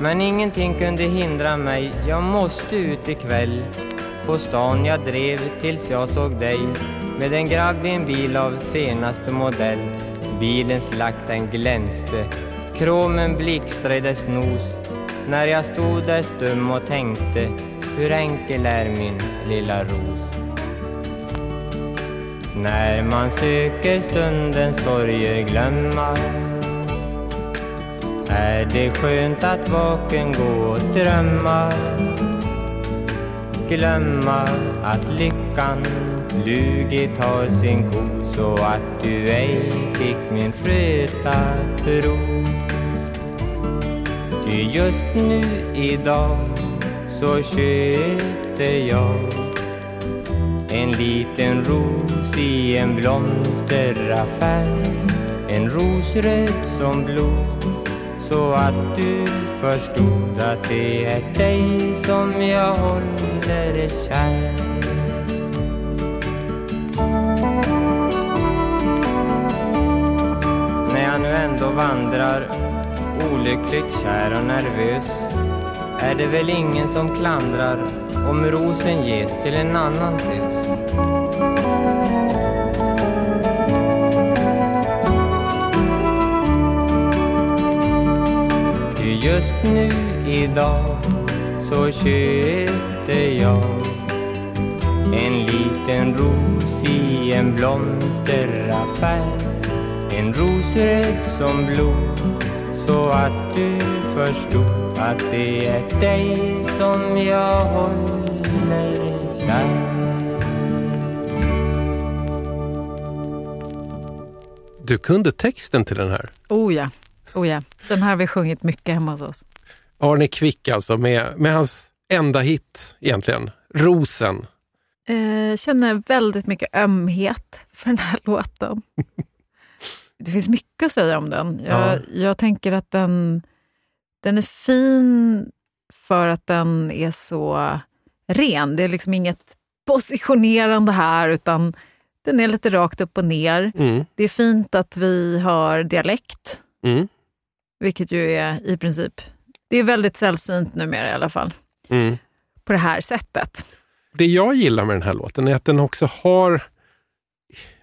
Men ingenting kunde hindra mig, jag måste ut ikväll. På stan jag drev tills jag såg dig med en grabb i en bil av senaste modell. Bilens lack den glänste, kromen blixtrade dess nos. När jag stod där stum och tänkte, hur enkel är min lilla ros. När man söker stundens sorger glömma. Är det skönt att vaken gå och drömma? Glömma att lyckan flugit har sin kos så att du ej fick min röda ros. Ty just nu idag så köpte jag en liten ros i en blomsteraffär En ros röd som blod så att du förstod att det är dig som jag håller kär När jag nu ändå vandrar olyckligt kär och nervös är det väl ingen som klandrar om rosen ges till en annan tös. Just nu idag så köpte jag en liten ros i en blomsteraffär En ros röd som blod så att du förstod att det är dig som jag håller kär Du kunde texten till den här. Oh ja. Oh ja, den här har vi sjungit mycket hemma hos oss. Arne Kvick alltså, med, med hans enda hit egentligen, Rosen. Eh, känner väldigt mycket ömhet för den här (laughs) låten. det finns mycket att säga om den. Jag, Ja. jag tänker att den, den är fin för att den är så ren. Det är liksom inget positionerande här, utan den är lite rakt upp och ner. Mm. Det är fint att vi har dialekt, Mm. Vilket ju är i princip, det är väldigt sällsynt numera i alla fall, Mm. på det här sättet. Det jag gillar med den här låten är att den också har,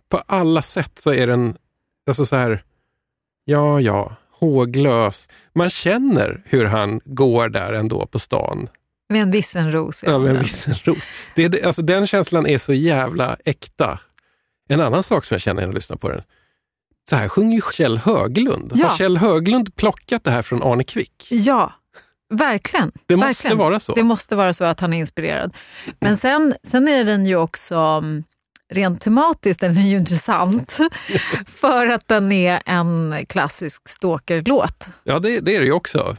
på alla sätt så är den, alltså så här, ja ja, håglös. Man känner hur han går där ändå på stan Med en vissenros. i över en vissenros. Det- alltså den känslan är så jävla äkta. En annan sak som jag känner när jag lyssnar på den, så här sjunger ju Kjell Höglund. Ja. Har Kjell Höglund plockat det här från Arne Kvick? Ja, verkligen. Det måste verkligen. vara så. Det måste vara så att han är inspirerad. Men sen, sen är den ju också, mm, rent tematiskt, den är ju intressant. (laughs) för att den är en klassisk stalkerlåt. Ja, det, det är det ju också.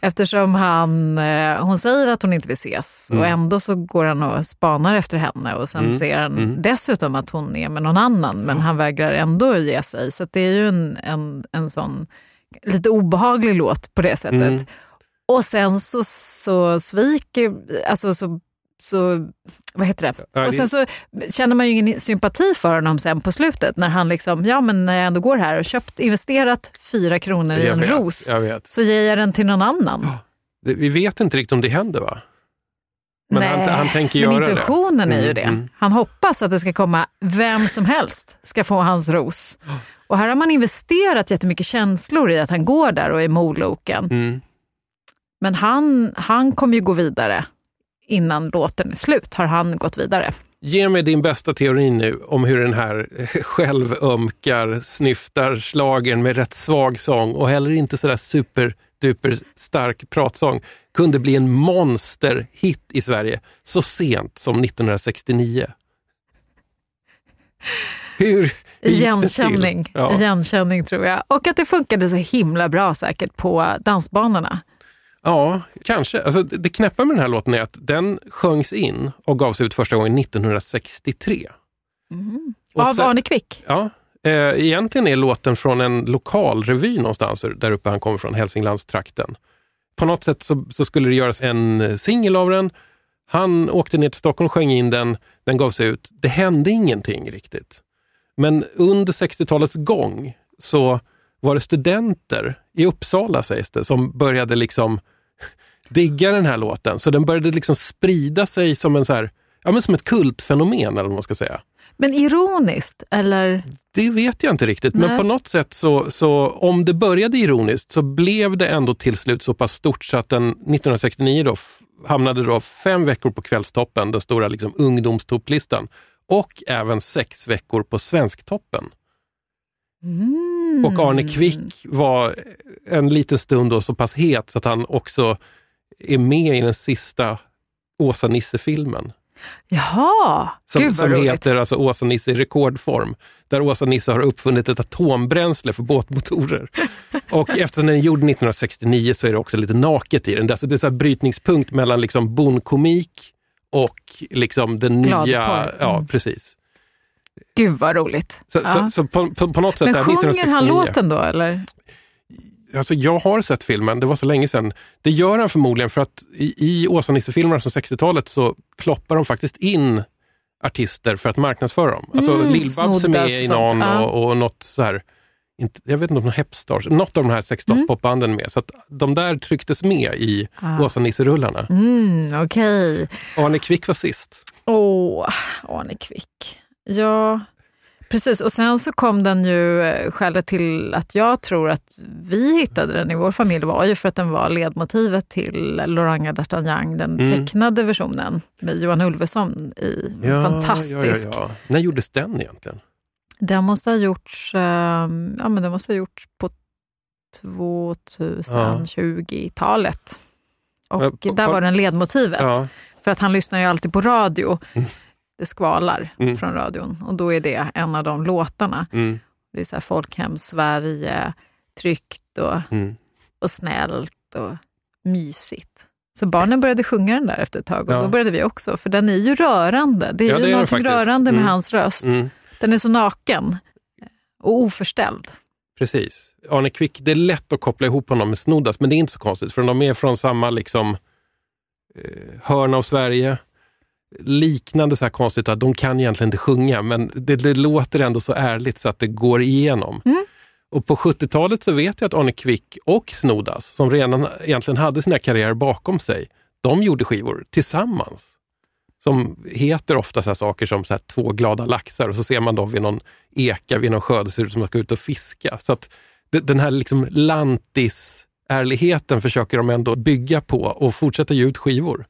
Eftersom han, eh, hon säger att hon inte vill ses och Mm. ändå så går han och spanar efter henne och sen Mm. ser han Mm. dessutom att hon är med någon annan men han vägrar ändå ge sig. Så det är ju en, en, en sån lite obehaglig låt på det sättet. Mm. Och sen så, så sviker, alltså så, så, vad heter det? Och det- sen så känner man ju ingen sympati för honom sen på slutet när han liksom, ja men när jag ändå går här och köpt, investerat fyra kronor i en vet, ros så ger jag den till någon annan. Det, vi vet inte riktigt om det händer va? Men han, Nej, han tänker men göra det. intentionen är ju Mm, det. mm. Han hoppas att det ska komma vem som helst ska få hans ros. Och här har man investerat jättemycket känslor i att han går där och är moloken. Mm. Men han, han kommer ju gå vidare. Innan låten är slut har han gått vidare. Ge mig din bästa teori nu om hur den här självömkar, snyftar slagen med rätt svag sång och heller inte sådär superduper stark pratsång kunde bli en monsterhit i Sverige så sent som 1969. Hur? Igenkänning, Ja. igenkänning tror jag. Och att det funkade så himla bra säkert på dansbanorna. Ja, kanske. Alltså, det knäppa med den här låten är att den sjöngs in och gavs ut första gången 1963. Och Av sen- Arne Kvick. Ja, eh, egentligen är låten från en lokal revy någonstans där uppe han kommer från, Hälsinglandstrakten. På något sätt så, så skulle det göras en singel av den. Han åkte ner till Stockholm, sjöng in den, den gavs ut. Det hände ingenting riktigt. Men under 60-talets gång så var det studenter i Uppsala, sägs det, som började liksom (laughs) digga den här låten. Så den började liksom sprida sig som, en så här, ja, men som ett kultfenomen, eller vad man ska säga. Men ironiskt, eller? Det vet jag inte riktigt, men Nej. på något sätt så, så om det började ironiskt så blev det ändå till slut så pass stort så att den 1969 då hamnade då fem veckor på Kvällstoppen, den stora liksom ungdomstopplistan, och även sex veckor på Svensktoppen. Mm. Och Arne Kvick var en liten stund då så pass het så att han också är med i den sista Åsa-Nisse-filmen. Jaha, Som, gud vad som roligt. heter alltså Åsa-Nisse i rekordform. Där Åsa-Nisse har uppfunnit ett atombränsle för båtmotorer. (laughs) Och eftersom den är gjord 1969 så är det också lite naket i den. Det är alltså- det är så här brytningspunkt mellan liksom bondkomik och liksom den nya... Gladporr. Ja, Mm. precis. Gud vad roligt. Så, Ja. så, så på, på, på något sätt Men sjunger 1969... han låten då eller? Alltså jag har sett filmen, det var så länge sedan. Det gör han förmodligen för att i, i Åsa-Nisse-filmerna från 60-talet så ploppar de faktiskt in artister för att marknadsföra dem. Alltså Mm, Lill-Babs är med i någon ja. och, och något så här, inte, jag vet inte om någon Hepstars, något av de här sexdags-popbanden är med. Så att de där trycktes med i Ah. Åsa-Nisse-rullarna. Mm, Okej. Arne Kvick var sist. Åh, Arne Kvick. Ja, precis. Och sen så kom den ju, eh, skälet till att jag tror att vi hittade den i vår familj var ju för att den var ledmotivet till Loranga d'Artagnan, den Mm. tecknade versionen med Johan Ulveson i. Fantastisk. Ja, ja, ja. När gjordes den egentligen? Den måste ha gjorts, eh, ja, men den måste ha gjorts på 2020-talet. Och där var den ledmotivet. Ja. För att han lyssnar ju alltid på radio. Det skvalar Mm. från radion och då är det en av de låtarna. Mm, Det är så här Folkhem Sverige, tryggt och, mm. och snällt och mysigt. Så barnen började sjunga den där efter ett tag och Ja. då började vi också, för den är ju rörande. Det är Ja, ju faktiskt. rörande med Mm. hans röst. Mm. Den är så naken och oförställd. Precis. Arne Kvick, det är lätt att koppla ihop honom med Snoddas, men det är inte så konstigt för de är från samma liksom, eh, hörn av Sverige. Liknande så här konstigt att de kan egentligen inte sjunga, men det, det låter ändå så ärligt så att det går igenom. Och på 70-talet så vet jag att Arne Kvick och Snoddas, som redan egentligen hade sina karriärer bakom sig, de gjorde skivor tillsammans. Som heter ofta så här saker som så här Två glada laxar och så ser man dem vid någon eka vid någon sjö, det ser ut som att man ska ut och fiska. Så att den här liksom lantis-ärligheten försöker de ändå bygga på och fortsätta ge ut skivor.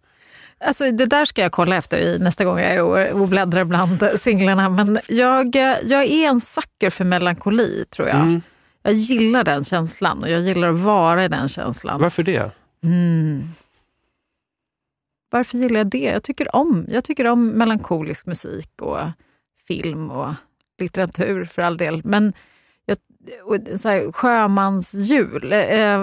Alltså, det där ska jag kolla efter i nästa gång jag är och- bläddrar bland singlarna. Men jag, jag är en sucker för melankoli, tror jag. Mm. Jag gillar den känslan och jag gillar att vara i den känslan. Varför det? Varför gillar jag det? Jag tycker om, jag tycker om melankolisk musik och film och litteratur för all del. Men jag, och så här, sjömansjul äh,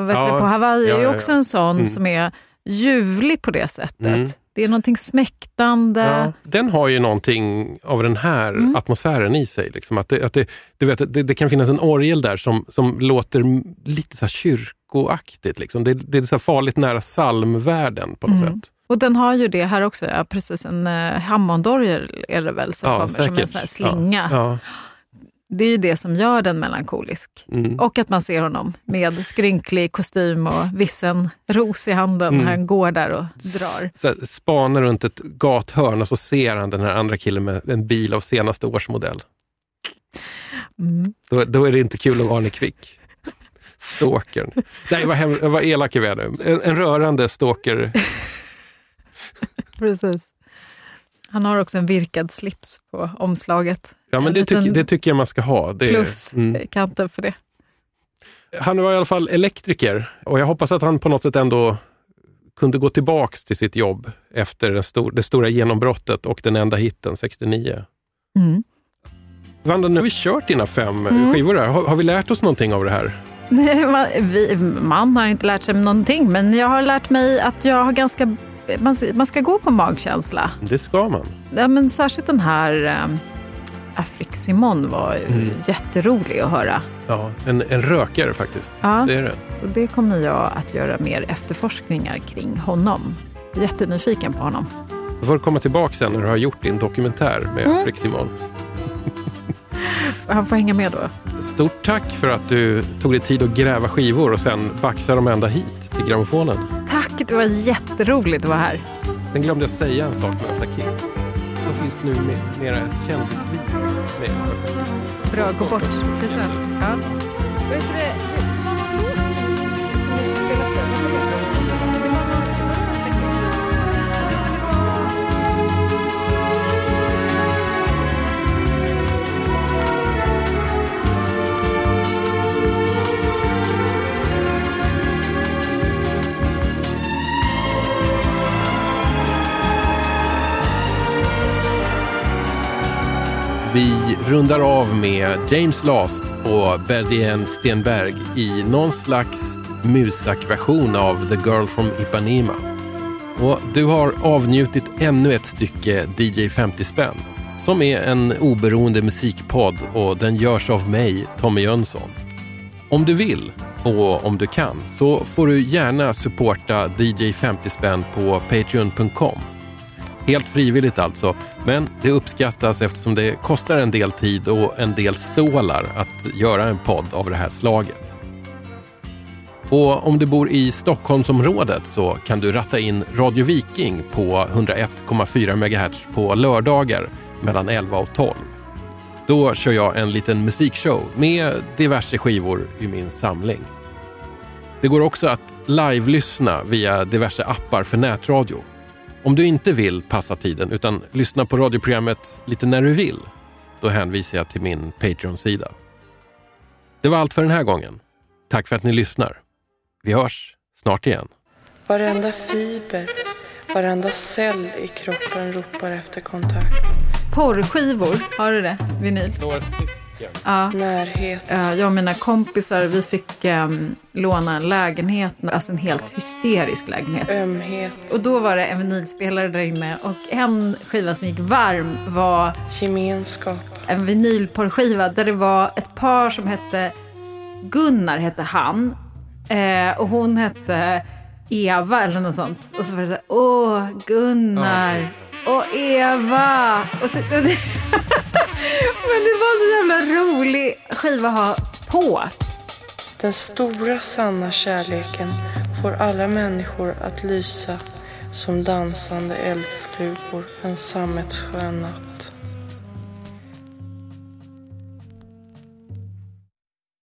vet Ja, på Hawaii ja, är också ja. en sån Mm. som är ljuvlig på det sättet. Mm. Det är någonting smäktande. Ja, den har ju någonting av den här Mm. atmosfären i sig. Liksom. Att det, att det, du vet, det, det kan finnas en orgel där som, som låter lite så kyrkoaktigt. Liksom. Det, det är så farligt nära psalmvärlden på något Mm. sätt. Och den har ju det här också, ja, precis en uh, Hammondorgel är det väl som kommer som en sån slinga. Ja, ja. Det är ju det som gör den melankolisk. Mm. Och att man ser honom med skrynklig kostym och vissen ros i handen Mm. när han går där och drar. Så spanar runt ett gathörn och så ser han den här andra killen med en bil av senaste årsmodell. Mm. Då, då är det inte kul att vara Arne Kvick. Stalkern. Nej, vad, hem, vad elak är nu. En, en rörande stalker. (laughs) Precis. Han har också en virkad slips på omslaget. Ja, men En det, tyck, det tycker jag man ska ha. Det, Plus mm. kanten för det. Han var i alla fall elektriker och jag hoppas att han på något sätt ändå kunde gå tillbaks till sitt jobb efter stor, det stora genombrottet och den enda hitten 69. Mm. Vanda, nu har vi kört dina fem Mm. skivor här. Har, har vi lärt oss någonting av det här? Nej, (laughs) man, vi, man har inte lärt sig någonting, men jag har lärt mig att jag har ganska... Man, man ska gå på magkänsla. Det ska man. Ja, men särskilt den här um, Afrik Simon var Mm. jätterolig att höra. Ja, en, en rökare faktiskt. Ja, Det är det. så det kommer jag att göra mer efterforskningar kring honom. Jättenyfiken på honom. Du får komma tillbaka sen när du har gjort din dokumentär med Mm. Afrik Simon. (laughs) Han får hänga med då. Stort tack för att du tog dig tid att gräva skivor och sen baxa dem ända hit till grammofonen. Tack, det var jätteroligt att vara här. Sen glömde jag säga en sak med Atta Kids. Så finns det nu med- mera ett kändisliv med. Bra, gå bort. Present. Ja. Vi rundar av med James Last och Berdien Stenberg i någon slags musakversion av The Girl from Ipanema. Och du har avnjutit ännu ett stycke DJ 50 spänn som är en oberoende musikpodd och den görs av mig, Tommy Jönsson. Om du vill och om du kan så får du gärna supporta DJ 50 spänn på patreon.com. Helt frivilligt alltså, men det uppskattas eftersom det kostar en del tid och en del stålar att göra en podd av det här slaget. Och om du bor i Stockholmsområdet så kan du ratta in Radio Viking på 101,4 MHz på lördagar mellan 11 och 12. Då kör jag en liten musikshow med diverse skivor i min samling. Det går också att live-lyssna via diverse appar för nätradio. Om du inte vill passa tiden utan lyssna på radioprogrammet lite när du vill, då hänvisar jag till min Patreon-sida. Det var allt för den här gången. Tack för att ni lyssnar. Vi hörs snart igen. Varenda fiber, varenda cell i kroppen ropar efter kontakt. Porrskivor, har du det? Vinyl? Ja. Närhet. Jag och mina kompisar, vi fick em, låna en lägenhet, alltså en helt hysterisk lägenhet. Ömhet. Och då var det en vinylspelare där inne och en skiva som gick varm var Gemenskap. en vinylporrskiva där det var ett par som hette Gunnar hette han. Eh, och hon hette Eva eller något sånt. Och så var det så här, åh Gunnar. Och Eva. Och typ, men, det, (laughs) men det var så jävla rolig skiva att ha på. Den stora sanna kärleken får alla människor att lysa som dansande eldflugor en sammetsskön natt.